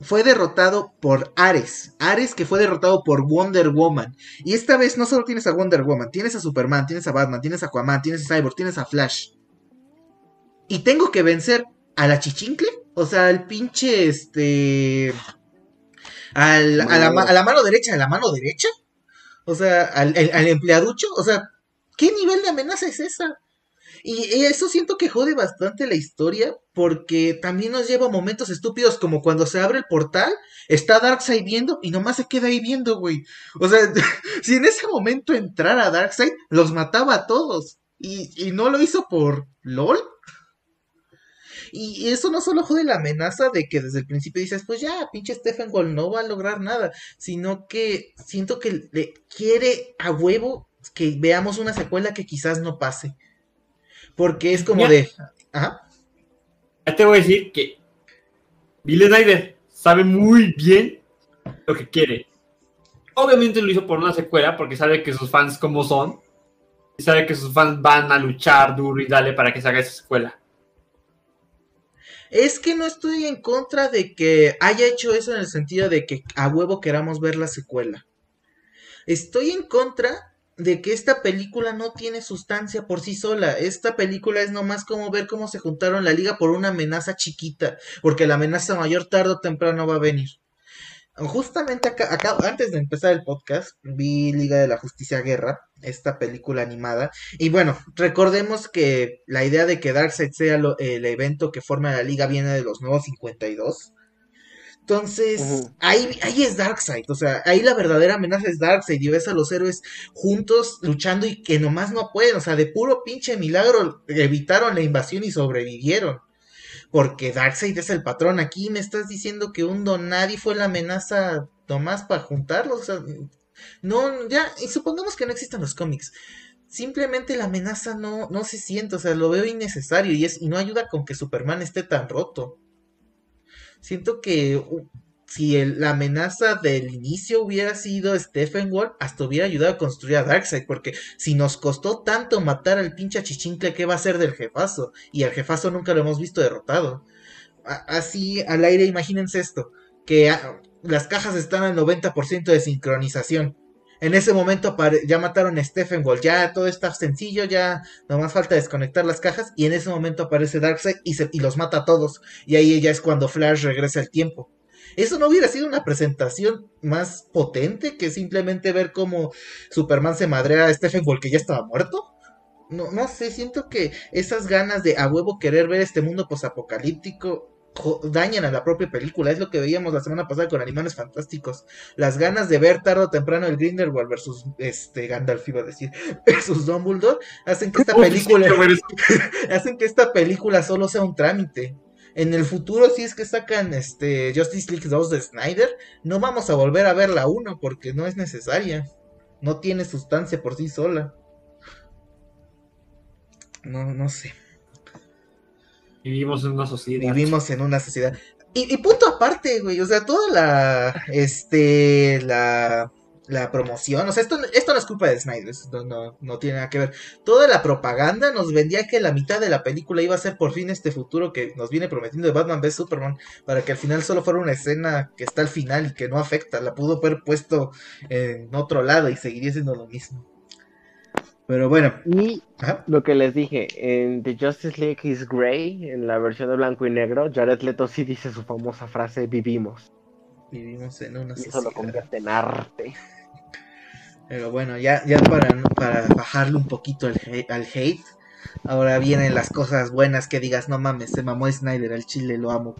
fue derrotado por Ares. Ares que fue derrotado por Wonder Woman. Y esta vez no solo tienes a Wonder Woman, tienes a Superman, tienes a Batman, tienes a Aquaman, tienes a Cyborg, tienes a Flash. Y tengo que vencer a la chichincle. O sea, al pinche este. al- a, la, ma- a la mano derecha de la mano derecha. O sea, al, al empleaducho, o sea, ¿qué nivel de amenaza es esa? Y eso siento que jode bastante la historia porque también nos lleva a momentos estúpidos como cuando se abre el portal, está Darkseid viendo y nomás se queda ahí viendo, güey. O sea, si en ese momento entrara Darkseid, los mataba a todos. Y, y no lo hizo por LOL. Y eso no solo jode la amenaza de que desde el principio dices, pues ya, pinche Stephen Wall no va a lograr nada, sino que siento que le quiere a huevo que veamos una secuela que quizás no pase. Porque es como de. Ajá. Ya te voy a decir que Bill Snyder sabe muy bien lo que quiere. Obviamente lo hizo por una secuela, porque sabe que sus fans como son. Y sabe que sus fans van a luchar duro y dale para que se haga esa secuela. Es que no estoy en contra de que haya hecho eso en el sentido de que a huevo queramos ver la secuela. Estoy en contra de que esta película no tiene sustancia por sí sola. Esta película es nomás como ver cómo se juntaron la liga por una amenaza chiquita, porque la amenaza mayor tarde o temprano va a venir. Justamente acá, acá, antes de empezar el podcast, vi Liga de la Justicia Guerra, esta película animada. Y bueno, recordemos que la idea de que Darkseid sea el evento que forma la liga viene de los nuevos 52. Entonces, ahí, ahí es Darkseid, o sea, ahí la verdadera amenaza es Darkseid y ves a los héroes juntos luchando y que nomás no pueden, o sea, de puro pinche milagro evitaron la invasión y sobrevivieron. Porque Darkseid es el patrón. Aquí me estás diciendo que un Donadi fue la amenaza nomás para juntarlos. O sea, no, ya, y supongamos que no existan los cómics. Simplemente la amenaza no, no se siente, o sea, lo veo innecesario y, es, y no ayuda con que Superman esté tan roto. Siento que si la amenaza del inicio hubiera sido Stephen Wall, hasta hubiera ayudado a construir a Darkseid, porque si nos costó tanto matar al pinche chichincle, ¿qué va a ser del jefazo? Y al jefazo nunca lo hemos visto derrotado. así al aire, imagínense esto, que las cajas están al 90% de sincronización. En ese momento ya mataron a Stephen Wall, ya todo está sencillo, ya nomás falta desconectar las cajas y en ese momento aparece Darkseid y, y los mata a todos. Y ahí ya es cuando Flash regresa al tiempo. ¿Eso no hubiera sido una presentación más potente que simplemente ver cómo Superman se madrea a Stephen Wall que ya estaba muerto? No, no sé, siento que esas ganas de a huevo querer ver este mundo posapocalíptico dañan a la propia película. Es lo que veíamos la semana pasada con Animales Fantásticos. Las ganas de ver tarde o temprano el Grindelwald versus este Gandalf iba a decir versus Dumbledore hacen que esta película hacen que esta película solo sea un trámite. En el futuro, si es que sacan este Justice League 2 de Snyder, no vamos a volver a ver la 1 porque no es necesaria. No tiene sustancia por sí sola. No, no sé. Vivimos en una sociedad. Vivimos en una sociedad. Y, y, punto aparte, güey. O sea, toda la. Este. La. La promoción. O sea, esto, esto no es culpa de Snyder. Esto no, no tiene nada que ver. Toda la propaganda nos vendía que la mitad de la película iba a ser por fin este futuro que nos viene prometiendo de Batman vs Superman. Para que al final solo fuera una escena que está al final y que no afecta. La pudo haber puesto en otro lado y seguiría siendo lo mismo. Pero bueno. Y lo que les dije, en The Justice League is Grey, en la versión de blanco y negro, Jared Leto sí dice su famosa frase, vivimos. Vivimos en una y Eso lo convierte en arte. Pero bueno, ya, ya para, para bajarle un poquito al hate, ahora vienen las cosas buenas que digas, no mames, se mamó Snyder al chile, lo amo.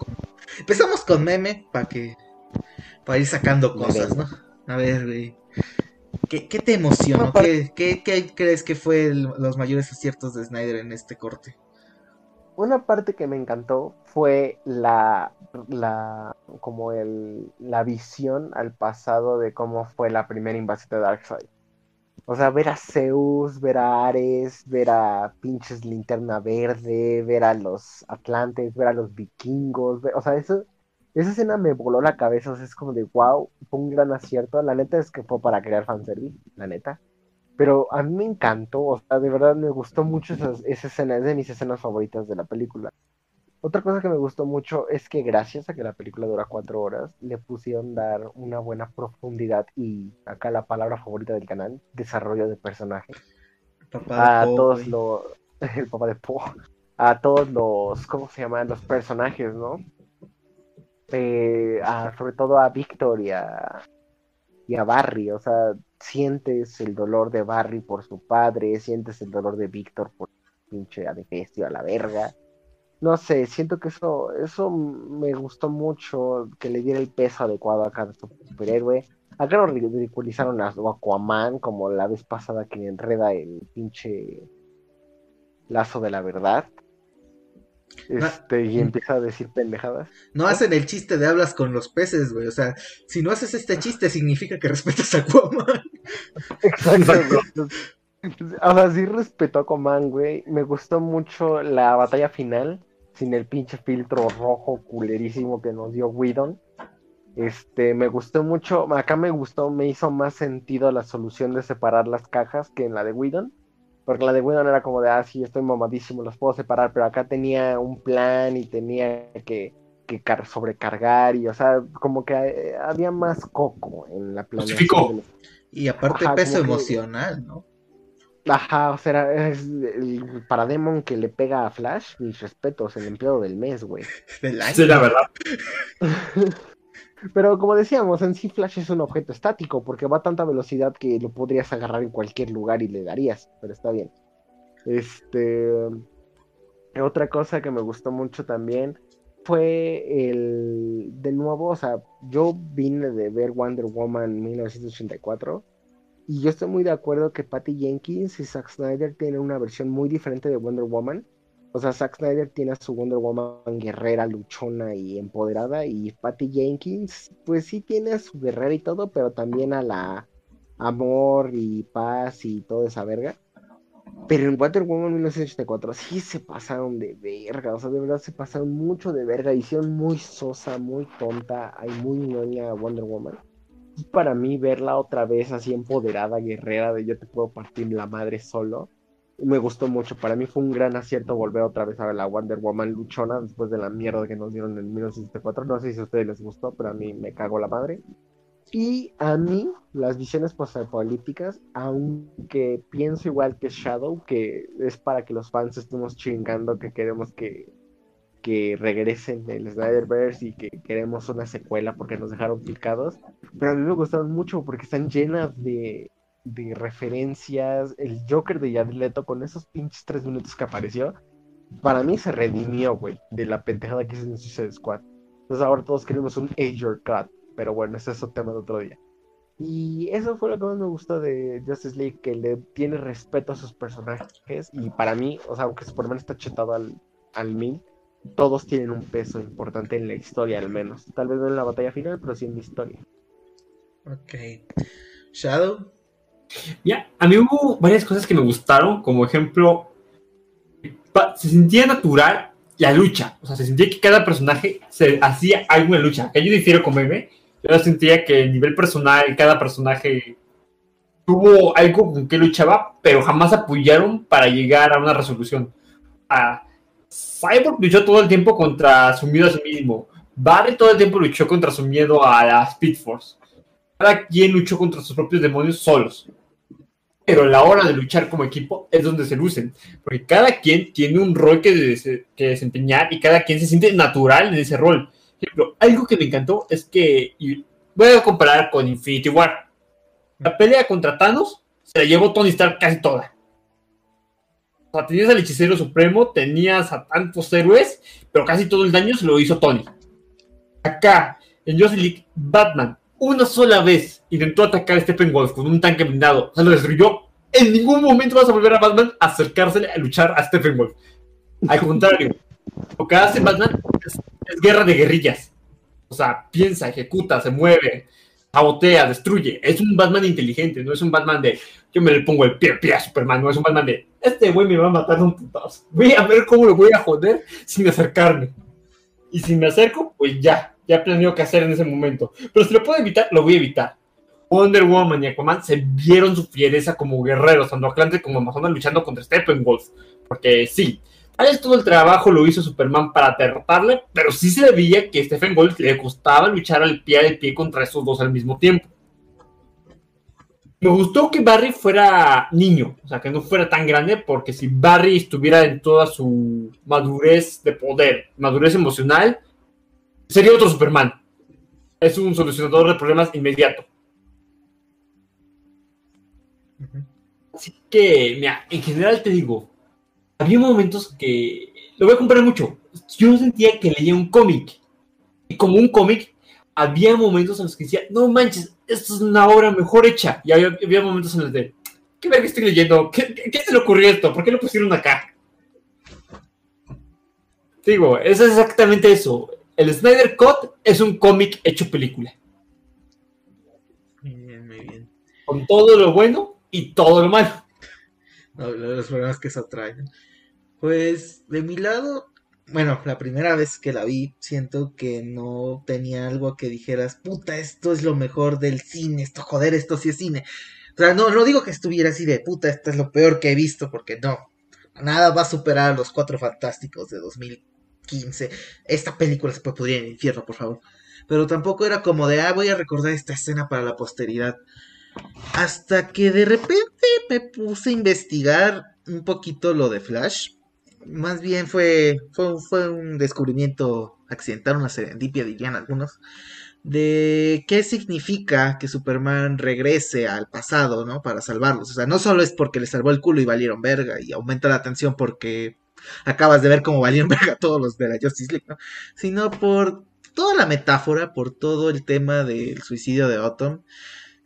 Empezamos con meme para que para ir sacando cosas, ¿no? A ver, güey. ¿Qué, te emocionó? ¿Qué, crees que fue los mayores aciertos de Snyder en este corte? Una parte que me encantó fue la, la como el, la visión al pasado de cómo fue la primera invasión de Darkseid. O sea, ver a Zeus, ver a Ares, ver a pinches linterna verde, ver a los atlantes, ver a los vikingos, o sea, eso esa escena me voló la cabeza, o sea, es como de wow, fue un gran acierto. La neta es que fue para crear fanservice, la neta. Pero a mí me encantó, o sea, de verdad me gustó mucho esa, esa escena, es de mis escenas favoritas de la película. Otra cosa que me gustó mucho es que gracias a que la película dura cuatro horas, le pusieron dar una buena profundidad y acá la palabra favorita del canal, desarrollo de personaje. a todos los, el papá de Po, a todos los, ¿cómo se llaman? Los personajes, ¿no? Eh, sobre todo a Victor y a, Barry, o sea, sientes el dolor de Barry por su padre, sientes el dolor de Víctor por pinche adefesio a la verga. No sé, siento que eso, eso me gustó mucho, que le diera el peso adecuado a cada superhéroe. Acá lo ridiculizaron a Aquaman como la vez pasada que enreda el pinche lazo de la verdad. Este, y empieza a decir pendejadas. No hacen el chiste de hablas con los peces, güey. O sea, si no haces este chiste, significa que respetas a Aquaman. Exacto, O sea, sí respeto a Aquaman, güey. Me gustó mucho la batalla final, sin el pinche filtro rojo culerísimo que nos dio Whedon. Este, me gustó mucho, acá me gustó, me hizo más sentido la solución de separar las cajas que en la de Whedon porque la de Whedon era como de, ah, sí, estoy mamadísimo, los puedo separar, pero acá tenía un plan y tenía que, que sobrecargar y, o sea, como que eh, había más coco en la planeación. Y aparte peso emocional, ¿no? Ajá, o sea, es el, para Demon que le pega a Flash, mis respetos, el empleado del mes, güey. Sí, la verdad. Pero como decíamos, en sí Flash es un objeto estático porque va a tanta velocidad que lo podrías agarrar en cualquier lugar y le darías, pero está bien. Este otra cosa que me gustó mucho también fue el de nuevo, o sea, yo vine de ver Wonder Woman 1984 y yo estoy muy de acuerdo que Patty Jenkins y Zack Snyder tienen una versión muy diferente de Wonder Woman o sea, Zack Snyder tiene a su Wonder Woman guerrera, luchona y empoderada. Y Patty Jenkins, pues sí tiene a su guerrera y todo, pero también a la amor y paz y toda esa verga. Pero en Wonder Woman 1984 sí se pasaron de verga. O sea, de verdad se pasaron mucho de verga. Hicieron muy sosa, muy tonta. Hay muy ñoña Wonder Woman. Y para mí verla otra vez así empoderada, guerrera, de yo te puedo partir la madre solo me gustó mucho. Para mí fue un gran acierto volver otra vez a ver la Wonder Woman luchona después de la mierda que nos dieron en 1964. No sé si a ustedes les gustó, pero a mí me cagó la madre. Y a mí, las visiones postapocalípticas, aunque pienso igual que Shadow, que es para que los fans estemos chingando, que queremos que, que regresen el Snyderverse y que queremos una secuela porque nos dejaron picados, pero a mí me gustaron mucho porque están llenas de, de referencias, el Joker de Jared Leto con esos pinches tres minutos que apareció, para mí se redimió, güey, de la pendejada que hizo en Suicide Squad. Entonces ahora todos queremos un Ager Cut, pero bueno, es otro tema de otro día. Y eso fue lo que más me gustó de Justice League, que le tiene respeto a sus personajes. Y para mí, o sea, aunque Superman está chetado al, al mil, todos tienen un peso importante en la historia, al menos. Tal vez no en la batalla final, pero sí en la historia. Ok. Shadow. Ya, a mí hubo varias cosas que me gustaron, como ejemplo, se sentía natural la lucha, o sea, se sentía que cada personaje se hacía alguna lucha. Que yo difiero con Meme, yo sentía que a nivel personal cada personaje tuvo algo con que luchaba, pero jamás apoyaron para llegar a una resolución. Ah, Cyborg luchó todo el tiempo contra su miedo a sí mismo. Barry todo el tiempo luchó contra su miedo a la Speed Force. Cada quien luchó contra sus propios demonios solos pero la hora de luchar como equipo es donde se lucen, porque cada quien tiene un rol que, desempeñar y cada quien se siente natural en ese rol. ejemplo, algo que me encantó es que, voy a comparar con Infinity War, la pelea contra Thanos se la llevó Tony Stark casi toda. O sea, tenías al hechicero supremo, tenías a tantos héroes, pero casi todo el daño se lo hizo Tony. Acá, en Justice League, Batman una sola vez intentó atacar a Steppenwolf con un tanque blindado, o sea, lo destruyó. En ningún momento vas a volver a Batman a acercársele a luchar a Steppenwolf. Al contrario, lo que hace Batman es, guerra de guerrillas. O sea, piensa, ejecuta, se mueve, sabotea, destruye. Es un Batman inteligente, no es un Batman de yo me le pongo el pie, pie a Superman, no es un Batman de este güey me va a matar un putazo. Voy a ver cómo lo voy a joder sin acercarme. Y si me acerco, pues ya, ya planeó qué hacer en ese momento. Pero si lo puedo evitar, lo voy a evitar. Wonder Woman y Aquaman se vieron su fiereza como guerreros, tanto Atlante como Amazonas luchando contra Steppenwolf. Porque sí, tal vez todo el trabajo lo hizo Superman para derrotarle, pero sí se veía que Steppenwolf le costaba luchar al pie de pie contra esos dos al mismo tiempo. Me gustó que Barry fuera niño, o sea, que no fuera tan grande, porque si Barry estuviera en toda su madurez de poder, madurez emocional, sería otro Superman. Es un solucionador de problemas inmediato. Así que, mira, en general te digo, había momentos que lo voy a comprar mucho. Yo sentía que leía un cómic. Y como un cómic, había momentos en los que decía, no manches, esto es una obra mejor hecha. Y había, momentos en los de, ¿qué ver que estoy leyendo? ¿Qué, ¿Qué, se le ocurrió esto? ¿Por qué lo pusieron acá? Digo, es exactamente eso. El Snyder Cut es un cómic hecho película. Muy bien, muy bien. Con todo lo bueno y todo lo malo. los problemas que se atraen. Pues de mi lado, bueno, la primera vez que la vi, siento que no tenía algo que dijeras, puta, esto es lo mejor del cine, esto, joder, esto sí es cine. O sea, no, no digo que estuviera así de, puta, esto es lo peor que he visto, porque no, nada va a superar a los cuatro fantásticos de 2015. Esta película se puede pudrir en el infierno, por favor. Pero tampoco era como de, ah, voy a recordar esta escena para la posteridad. Hasta que de repente me puse a investigar un poquito lo de Flash más bien fue, fue, un descubrimiento accidental, una serendipia, dirían algunos, de qué significa que Superman regrese al pasado, ¿no? Para salvarlos. O sea, no solo es porque le salvó el culo y valieron verga y aumenta la tensión porque acabas de ver cómo valieron verga todos los de la Justice League, ¿no? Sino por toda la metáfora, por todo el tema del suicidio de Autumn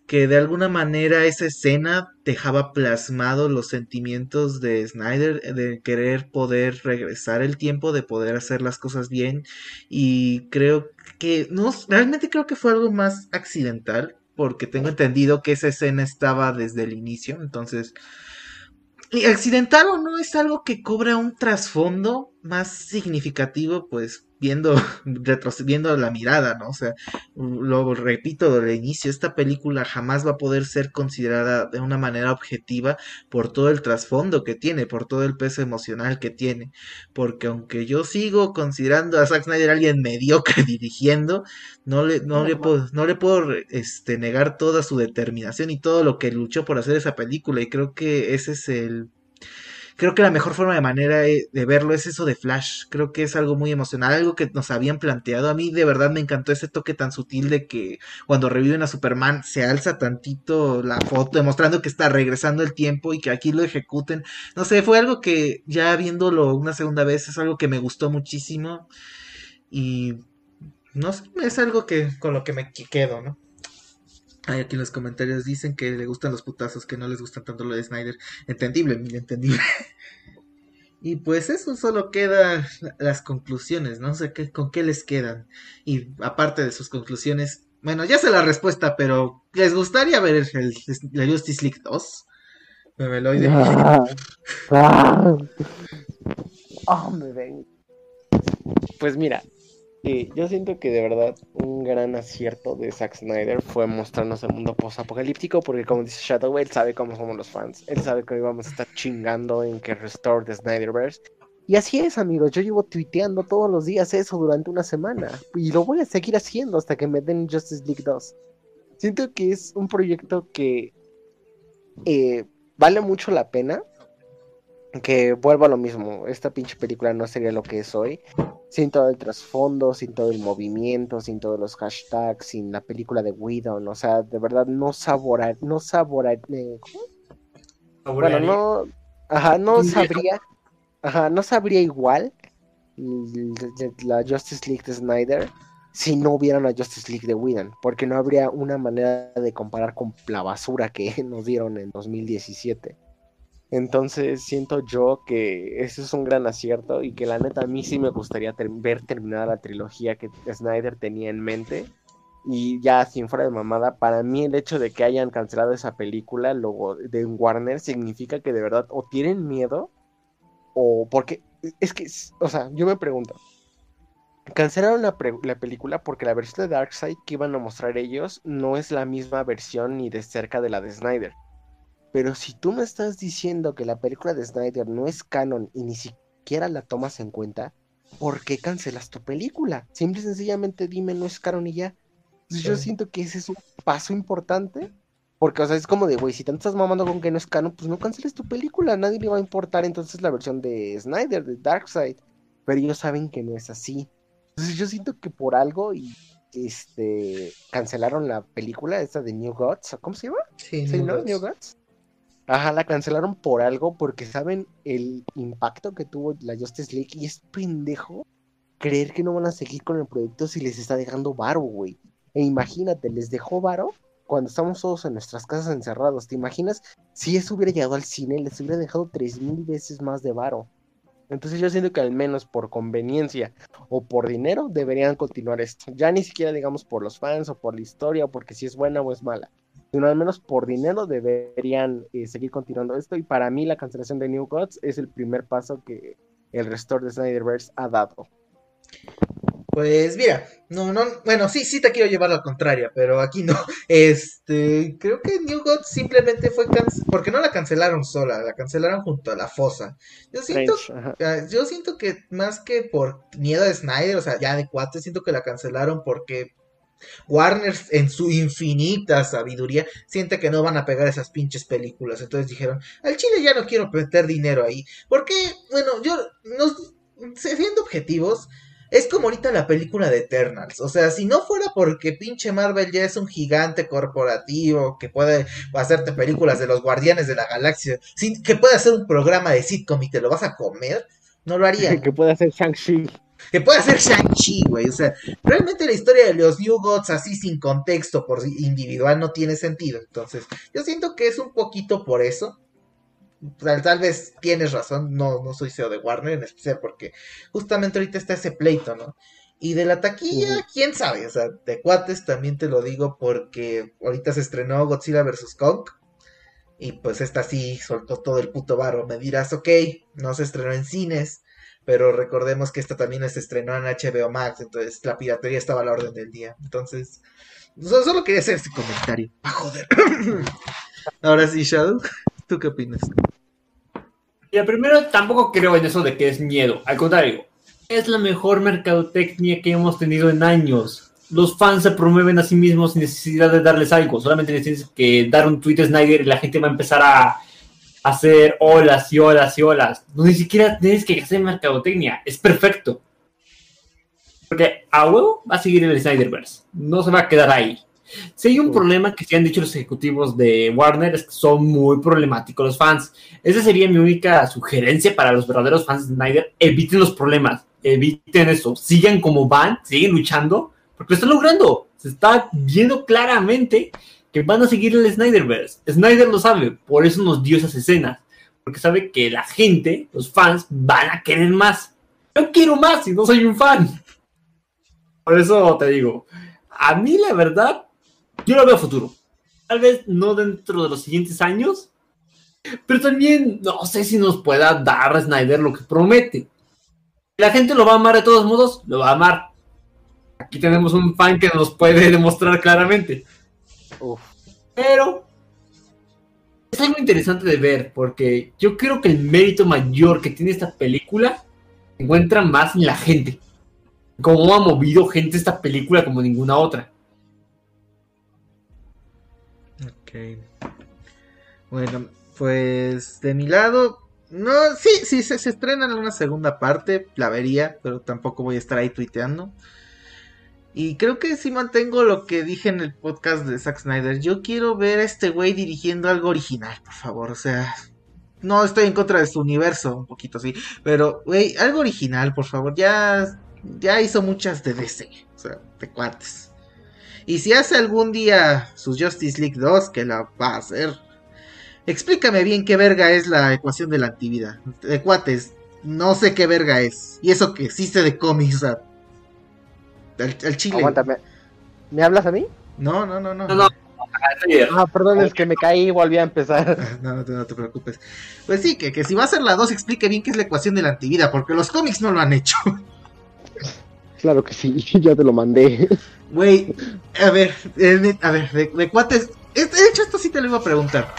que de alguna manera esa escena dejaba plasmado los sentimientos de Snyder de querer poder regresar el tiempo, de poder hacer las cosas bien. Y creo que no realmente creo que fue algo más accidental porque tengo entendido que esa escena estaba desde el inicio, entonces y accidental o no es algo que cobra un trasfondo más significativo, pues viendo, retrocediendo la mirada, ¿no? O sea, lo repito del inicio, esta película jamás va a poder ser considerada de una manera objetiva por todo el trasfondo que tiene, por todo el peso emocional que tiene, porque aunque yo sigo considerando a Zack Snyder alguien mediocre dirigiendo, no le, no, le puedo, no le puedo este, negar toda su determinación y todo lo que luchó por hacer esa película, y creo que ese es el creo que la mejor forma de manera de, verlo es eso de Flash. Creo que es algo muy emocional, algo que nos habían planteado. A mí de verdad me encantó ese toque tan sutil de que cuando reviven a Superman se alza tantito la foto, demostrando que está regresando el tiempo y que aquí lo ejecuten. No sé, fue algo que ya viéndolo una segunda vez es algo que me gustó muchísimo. Y no sé, es algo que con lo que me quedo, ¿no? Hay aquí en los comentarios dicen que le gustan los putazos, que no les gustan tanto lo de Snyder. Entendible, entendible. y pues eso solo queda las conclusiones, no sé qué, con qué les quedan. Y aparte de sus conclusiones, bueno, ya sé la respuesta, pero ¿les gustaría ver el, la Justice League 2? Me lo ah, ah, oh, Pues mira, yo siento que de verdad un gran acierto de Zack Snyder fue mostrarnos el mundo post-apocalíptico, porque como dice Shadow, él sabe cómo somos los fans. Él sabe que hoy vamos a estar chingando en que restore the Snyderverse. Y así es, amigos. Yo llevo tuiteando todos los días eso durante una semana. Y lo voy a seguir haciendo hasta que me den Justice League 2. Siento que es un proyecto que eh, vale mucho la pena que vuelva a lo mismo. Esta pinche película no sería lo que es hoy. Sin todo el trasfondo, sin todo el movimiento, sin todos los hashtags, sin la película de Widow. O sea, de verdad no saborar, no saborar. Eh, bueno, no. Ajá, no sabría. Ajá, no sabría igual la Justice League de Snyder si no hubiera una Justice League de Whedon, porque no habría una manera de comparar con la basura que nos dieron en 2017. Entonces siento yo que ese es un gran acierto y que la neta a mí sí me gustaría ver terminada la trilogía que Snyder tenía en mente. Y ya sin fuera de mamada, para mí el hecho de que hayan cancelado esa película luego de Warner significa que de verdad o tienen miedo o porque es que, o sea, yo me pregunto, cancelaron la, la, película porque la versión de Darkseid que iban a mostrar ellos no es la misma versión ni de cerca de la de Snyder. Pero si tú me estás diciendo que la película de Snyder no es canon y ni siquiera la tomas en cuenta, ¿por qué cancelas tu película? Simple y sencillamente dime no es canon y ya. Yo siento que ese es un paso importante. Porque, o sea, es como de, güey, si te estás mamando con que no es canon, pues no canceles tu película. Nadie le va a importar entonces la versión de Snyder, de Darkseid. Pero ellos saben que no es así. Entonces yo siento que por algo y este cancelaron la película esta de New Gods. ¿Cómo se llama? Sí, New, ¿no? New Gods Ajá, la cancelaron por algo porque saben el impacto que tuvo la Justice League y es pendejo creer que no van a seguir con el proyecto si les está dejando varo, güey. E imagínate, les dejó varo cuando estamos todos en nuestras casas encerrados. ¿Te imaginas si eso hubiera llegado al cine, les hubiera dejado tres mil veces más de varo? Entonces yo siento que al menos por conveniencia o por dinero deberían continuar esto. Ya ni siquiera digamos por los fans o por la historia o porque si es buena o es mala. Sino al menos por dinero deberían eh, seguir continuando esto. Y para mí la cancelación de New Gods es el primer paso que el restore de Snyderverse ha dado. Pues mira, no, no, bueno, sí, sí te quiero llevar la contraria, pero aquí no. Este, creo que New Gods simplemente fue porque no la cancelaron sola, la cancelaron junto a la fosa. Yo siento, ah, yo siento que más que por miedo de Snyder, o sea, ya de cuatro, siento que la cancelaron porque Warner en su infinita sabiduría siente que no van a pegar esas pinches películas. Entonces dijeron, al Chile ya no quiero meter dinero ahí. Porque, bueno, yo, nos, siendo objetivos, es como ahorita la película de Eternals. O sea, si no fuera porque pinche Marvel ya es un gigante corporativo que puede hacerte películas de los Guardianes de la Galaxia, que puede hacer un programa de sitcom y te lo vas a comer, no lo haría. que puede hacer Shang-Chi. Que puede hacer Shang-Chi, güey. O sea, realmente la historia de los New Gods así sin contexto por individual no tiene sentido. Entonces, yo siento que es un poquito por eso tal, vez tienes razón, no, no soy CEO de Warner en especial porque justamente ahorita está ese pleito, ¿no? Y de la taquilla, quién sabe, o sea, de cuates también te lo digo porque ahorita se estrenó Godzilla vs. Kong y pues esta sí soltó todo el puto barro. Me dirás, ok, no se estrenó en cines, pero recordemos que esta también se estrenó en HBO Max, entonces la piratería estaba a la orden del día. Entonces, solo, quería hacer este comentario. ¡Ah, joder! Ahora sí, Shadow, ¿tú qué opinas? Mira, primero tampoco creo en eso de que es miedo. Al contrario, es la mejor mercadotecnia que hemos tenido en años. Los fans se promueven a sí mismos sin necesidad de darles algo. Solamente necesitas que dar un tweet a Snyder y la gente va a empezar a hacer olas y olas y olas. No ni siquiera tienes que hacer mercadotecnia. Es perfecto. Porque a huevo va a seguir el Snyderverse. No se va a quedar ahí. Si hay un problema que se han dicho los ejecutivos de Warner es que son muy problemáticos los fans. Esa sería mi única sugerencia para los verdaderos fans de Snyder. Eviten los problemas, eviten eso, sigan como van, siguen luchando, porque lo están logrando. Se está viendo claramente que van a seguir el Snyderverse. Snyder lo sabe, por eso nos dio esas escenas, porque sabe que la gente, los fans, van a querer más. Yo quiero más y no soy un fan. Por eso te digo, a mí la verdad yo lo veo futuro. Tal vez no dentro de los siguientes años, pero también no sé si nos pueda dar Snyder lo que promete. La gente lo va a amar de todos modos, lo va a amar. Aquí tenemos un fan que nos puede demostrar claramente. Pero es algo interesante de ver, porque yo creo que el mérito mayor que tiene esta película se encuentra más en la gente. Cómo ha movido gente esta película como ninguna otra. Bueno, pues de mi lado, no, sí, sí, se, se estrena en una segunda parte, la vería, pero tampoco voy a estar ahí tuiteando. Y creo que sí mantengo lo que dije en el podcast de Zack Snyder. Yo quiero ver a este güey dirigiendo algo original, por favor. O sea, no estoy en contra de su universo, un poquito sí. Pero, güey, algo original, por favor. Ya, ya hizo muchas de DC. O sea, de cuates. Y si hace algún día su Justice League 2, que la va a hacer, explícame bien qué verga es la ecuación de la antivida. De cuates, no sé qué verga es. Y eso que existe de cómics, o sea, al, chile. Aguántame. ¿Me hablas a mí? No, no, no, no. no, Ah, perdón, es que me caí y volví a empezar. No, no te, no te preocupes. Pues sí, que, que si va a ser la 2, explique bien qué es la ecuación de la antivida, porque los cómics no lo han hecho. Claro que sí, ya te lo mandé. Güey, a ver, eh, a ver, de, cuates. De hecho, esto sí te lo iba a preguntar.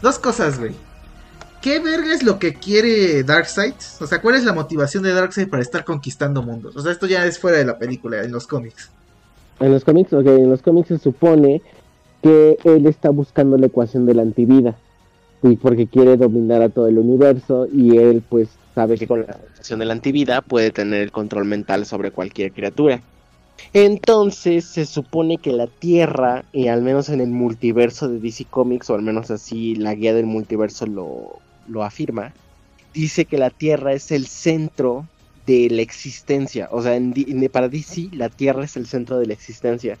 Dos cosas, güey. ¿Qué verga es lo que quiere Darkseid? O sea, ¿cuál es la motivación de Darkseid para estar conquistando mundos? O sea, esto ya es fuera de la película, en los cómics. En los cómics, ok, en los cómics se supone que él está buscando la ecuación de la antivida. Y porque quiere dominar a todo el universo y él pues sabe que con la ecuación de la antivida puede tener el control mental sobre cualquier criatura. Entonces se supone que la Tierra, y al menos en el multiverso de DC Comics, o al menos así la guía del multiverso lo, lo afirma, dice que la Tierra es el centro de la existencia. O sea, en, para DC la Tierra es el centro de la existencia.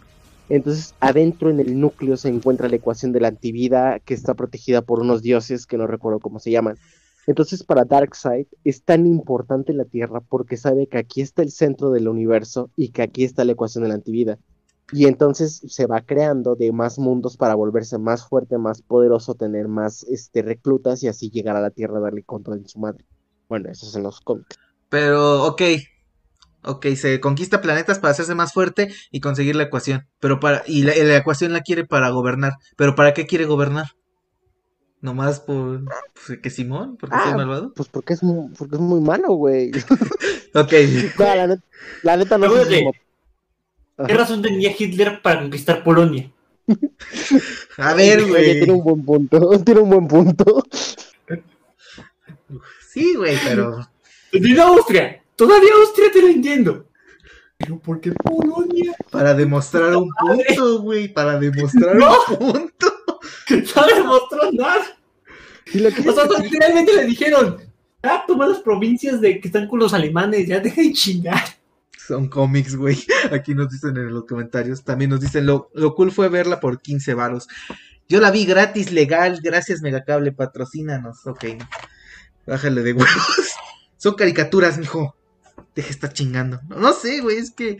Entonces, adentro en el núcleo se encuentra la ecuación de la antivida que está protegida por unos dioses que no recuerdo cómo se llaman. Entonces, para Darkseid es tan importante la Tierra porque sabe que aquí está el centro del universo y que aquí está la ecuación de la antivida. Y entonces se va creando de más mundos para volverse más fuerte, más poderoso, tener más este, reclutas y así llegar a la Tierra a darle control de su madre. Bueno, eso es en los cómics. Pero, ok. Ok, se conquista planetas para hacerse más fuerte y conseguir la ecuación. Pero para, y la, ecuación la quiere para gobernar. Pero ¿para qué quiere gobernar? Nomás por pues, que Simón, porque es ah, malvado. Pues porque es muy, porque es muy malo, güey. ok. la, neta, no sé. ¿Qué razón tenía Hitler para conquistar Polonia? A ver, güey. Tiene un buen punto. Tiene un buen punto. Sí, güey, pero de Austria. Todavía Austria te lo entiendo. Pero ¿por qué Polonia? Para demostrar un punto, güey. Para demostrar un punto. No demostró nada. o sea, finalmente le dijeron, ah, toma las provincias de que están con los alemanes, ya deja de chingar. Son cómics, güey. Aquí nos dicen en los comentarios. También nos dicen, lo, lo cool fue verla por 15 varos. Yo la vi gratis, legal. Gracias, Megacable, patrocínanos. Ok. Bájale de huevos. Son caricaturas, mijo. Deja estar chingando. No, sé, güey, es que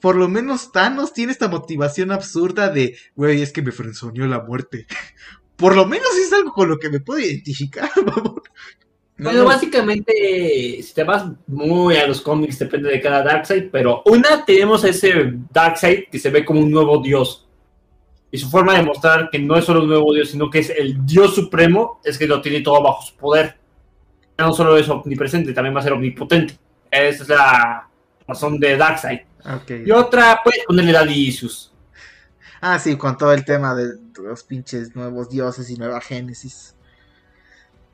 por lo menos Thanos tiene esta motivación absurda de, güey, es que me frenzoneó la muerte. por lo menos es algo con lo que me puedo identificar, favor. Bueno, básicamente, si te vas muy a los cómics, depende de cada Darkseid, pero una, tenemos a ese Darkseid que se ve como un nuevo dios. Y su forma de mostrar que no es solo un nuevo dios, sino que es el dios supremo, es que lo tiene todo bajo su poder no solo es omnipresente, también va a ser omnipotente. Esa es la razón de Darkseid. Y otra, puedes ponerle Daddy Issues. Ah, sí, con todo el tema de los pinches nuevos dioses y nueva génesis.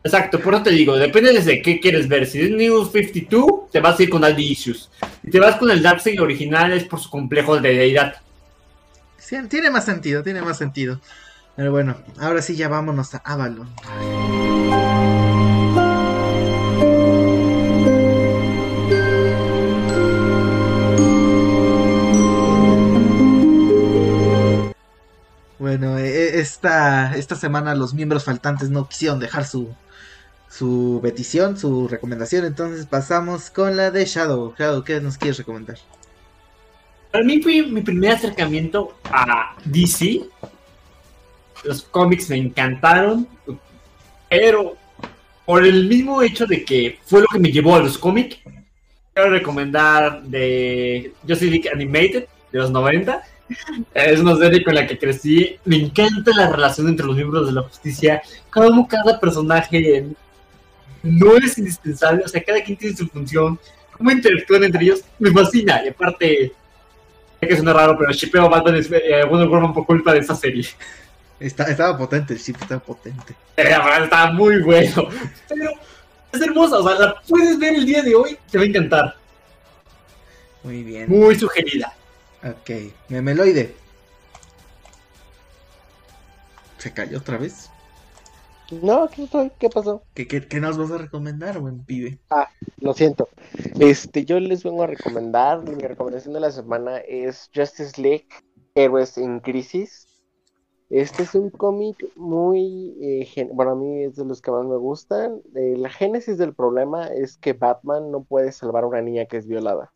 Exacto, por eso te digo, depende de qué quieres ver. Si es New 52, te vas a ir con Daddy Issues. Si te vas con el Darkseid original, es por su complejo de deidad. Tiene más sentido, tiene más sentido. Pero bueno, ahora sí ya vámonos a Avalon. Bueno, e, e, esta, esta semana los miembros faltantes no quisieron dejar su, su petición, su recomendación, entonces pasamos con la de Shadow. Shadow, ¿qué nos quieres recomendar? Para mí fue mi primer acercamiento a DC. Los cómics me encantaron, pero por el mismo hecho de que fue lo que me llevó a los cómics, quiero recomendar de Justice League Animated de los 90 es una serie con la que crecí. Me encanta la relación entre los miembros de la justicia. Como cada personaje no es indispensable. O sea, cada quien tiene su función. Cómo interactúan entre ellos me fascina. Y aparte, sé que suena raro, pero shipeo Batman es eh, Wonder Woman por culpa de esa serie. estaba potente, el ship estaba potente. estaba muy bueno. Pero es hermosa. O sea, la puedes ver el día de hoy. Te va a encantar. Muy bien. Muy sugerida. Ok, Memeloide. ¿Se cayó otra vez? No, aquí estoy. ¿Qué pasó? ¿Qué, qué, nos vas a recomendar, buen pibe? Ah, lo siento. Este, yo les vengo a recomendar. Mi recomendación de la semana es Justice League Héroes en Crisis. Este es un cómic muy. Eh, bueno, a mí es de los que más me gustan. Eh, la génesis del problema es que Batman no puede salvar a una niña que es violada.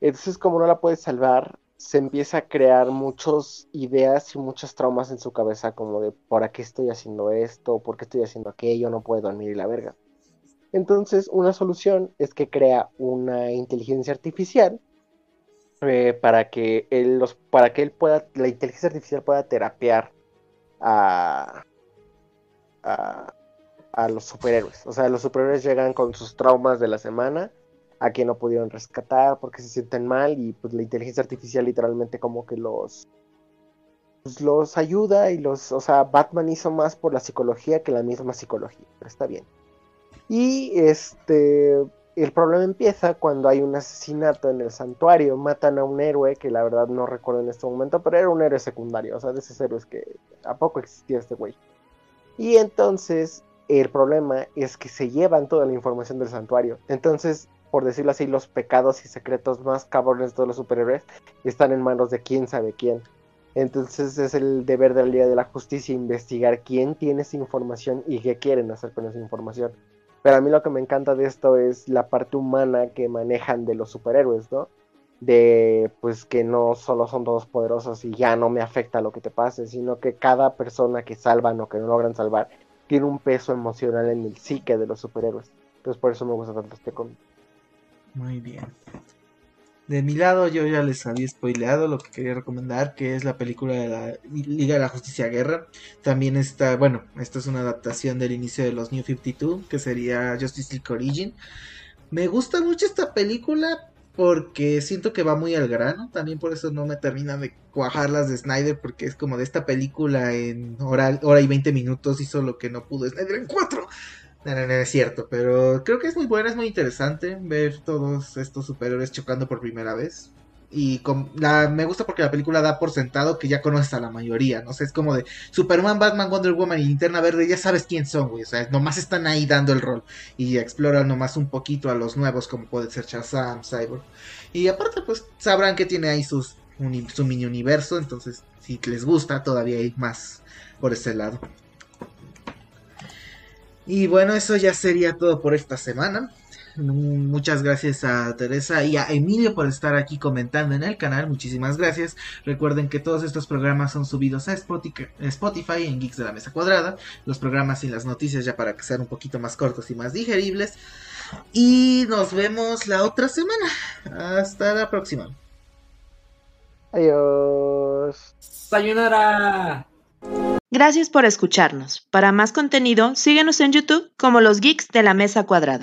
Entonces, como no la puede salvar, se empieza a crear muchas ideas y muchos traumas en su cabeza, como de ¿por qué estoy haciendo esto? ¿Por qué estoy haciendo aquello? No puedo dormir y la verga. Entonces, una solución es que crea una inteligencia artificial eh, para que él los, para que él pueda, la inteligencia artificial pueda terapiar a, a, a los superhéroes. O sea, los superhéroes llegan con sus traumas de la semana a quien no pudieron rescatar porque se sienten mal y pues la inteligencia artificial literalmente como que los pues, los ayuda y los, o sea, Batman hizo más por la psicología que la misma psicología, pero está bien. Y este el problema empieza cuando hay un asesinato en el santuario, matan a un héroe que la verdad no recuerdo en este momento, pero era un héroe secundario, o sea, de esos héroes que a poco existía este güey. Y entonces el problema es que se llevan toda la información del santuario. Entonces, por decirlo así, los pecados y secretos más cabrones de los superhéroes están en manos de quién sabe quién. Entonces es el deber del día de la justicia investigar quién tiene esa información y qué quieren hacer con esa información. Pero a mí lo que me encanta de esto es la parte humana que manejan de los superhéroes, ¿no? De pues que no solo son todos poderosos y ya no me afecta lo que te pase, sino que cada persona que salvan o que no logran salvar tiene un peso emocional en el psique de los superhéroes. Entonces por eso me gusta tanto este cómic. Muy bien. De mi lado yo ya les había spoileado lo que quería recomendar, que es la película de la Liga de la Justicia Guerra. También está, bueno, esta es una adaptación del inicio de los New 52, que sería Justice League Origin. Me gusta mucho esta película porque siento que va muy al grano, también por eso no me terminan de cuajar las de Snyder, porque es como de esta película en hora, hora y 20 minutos hizo lo que no pudo Snyder en cuatro. No, no, no, es cierto, pero creo que es muy buena, es muy interesante ver todos estos superhéroes chocando por primera vez. Y con la, me gusta porque la película da por sentado que ya conoces a la mayoría, ¿no? sé, es como de Superman, Batman, Wonder Woman y Linterna Verde, ya sabes quién son, güey. O sea, nomás están ahí dando el rol. Y exploran nomás un poquito a los nuevos, como puede ser Shazam, Cyborg. Y aparte, pues sabrán que tiene ahí sus, su mini universo. Entonces, si les gusta, todavía hay más por ese lado. Y bueno, eso ya sería todo por esta semana. Muchas gracias a Teresa y a Emilio por estar aquí comentando en el canal. Muchísimas gracias. Recuerden que todos estos programas son subidos a Spotify en Geeks de la Mesa Cuadrada. Los programas y las noticias ya para que sean un poquito más cortos y más digeribles. Y nos vemos la otra semana. Hasta la próxima. Adiós. Sayonara. Gracias por escucharnos. Para más contenido, síguenos en YouTube como los Geeks de la Mesa Cuadrada.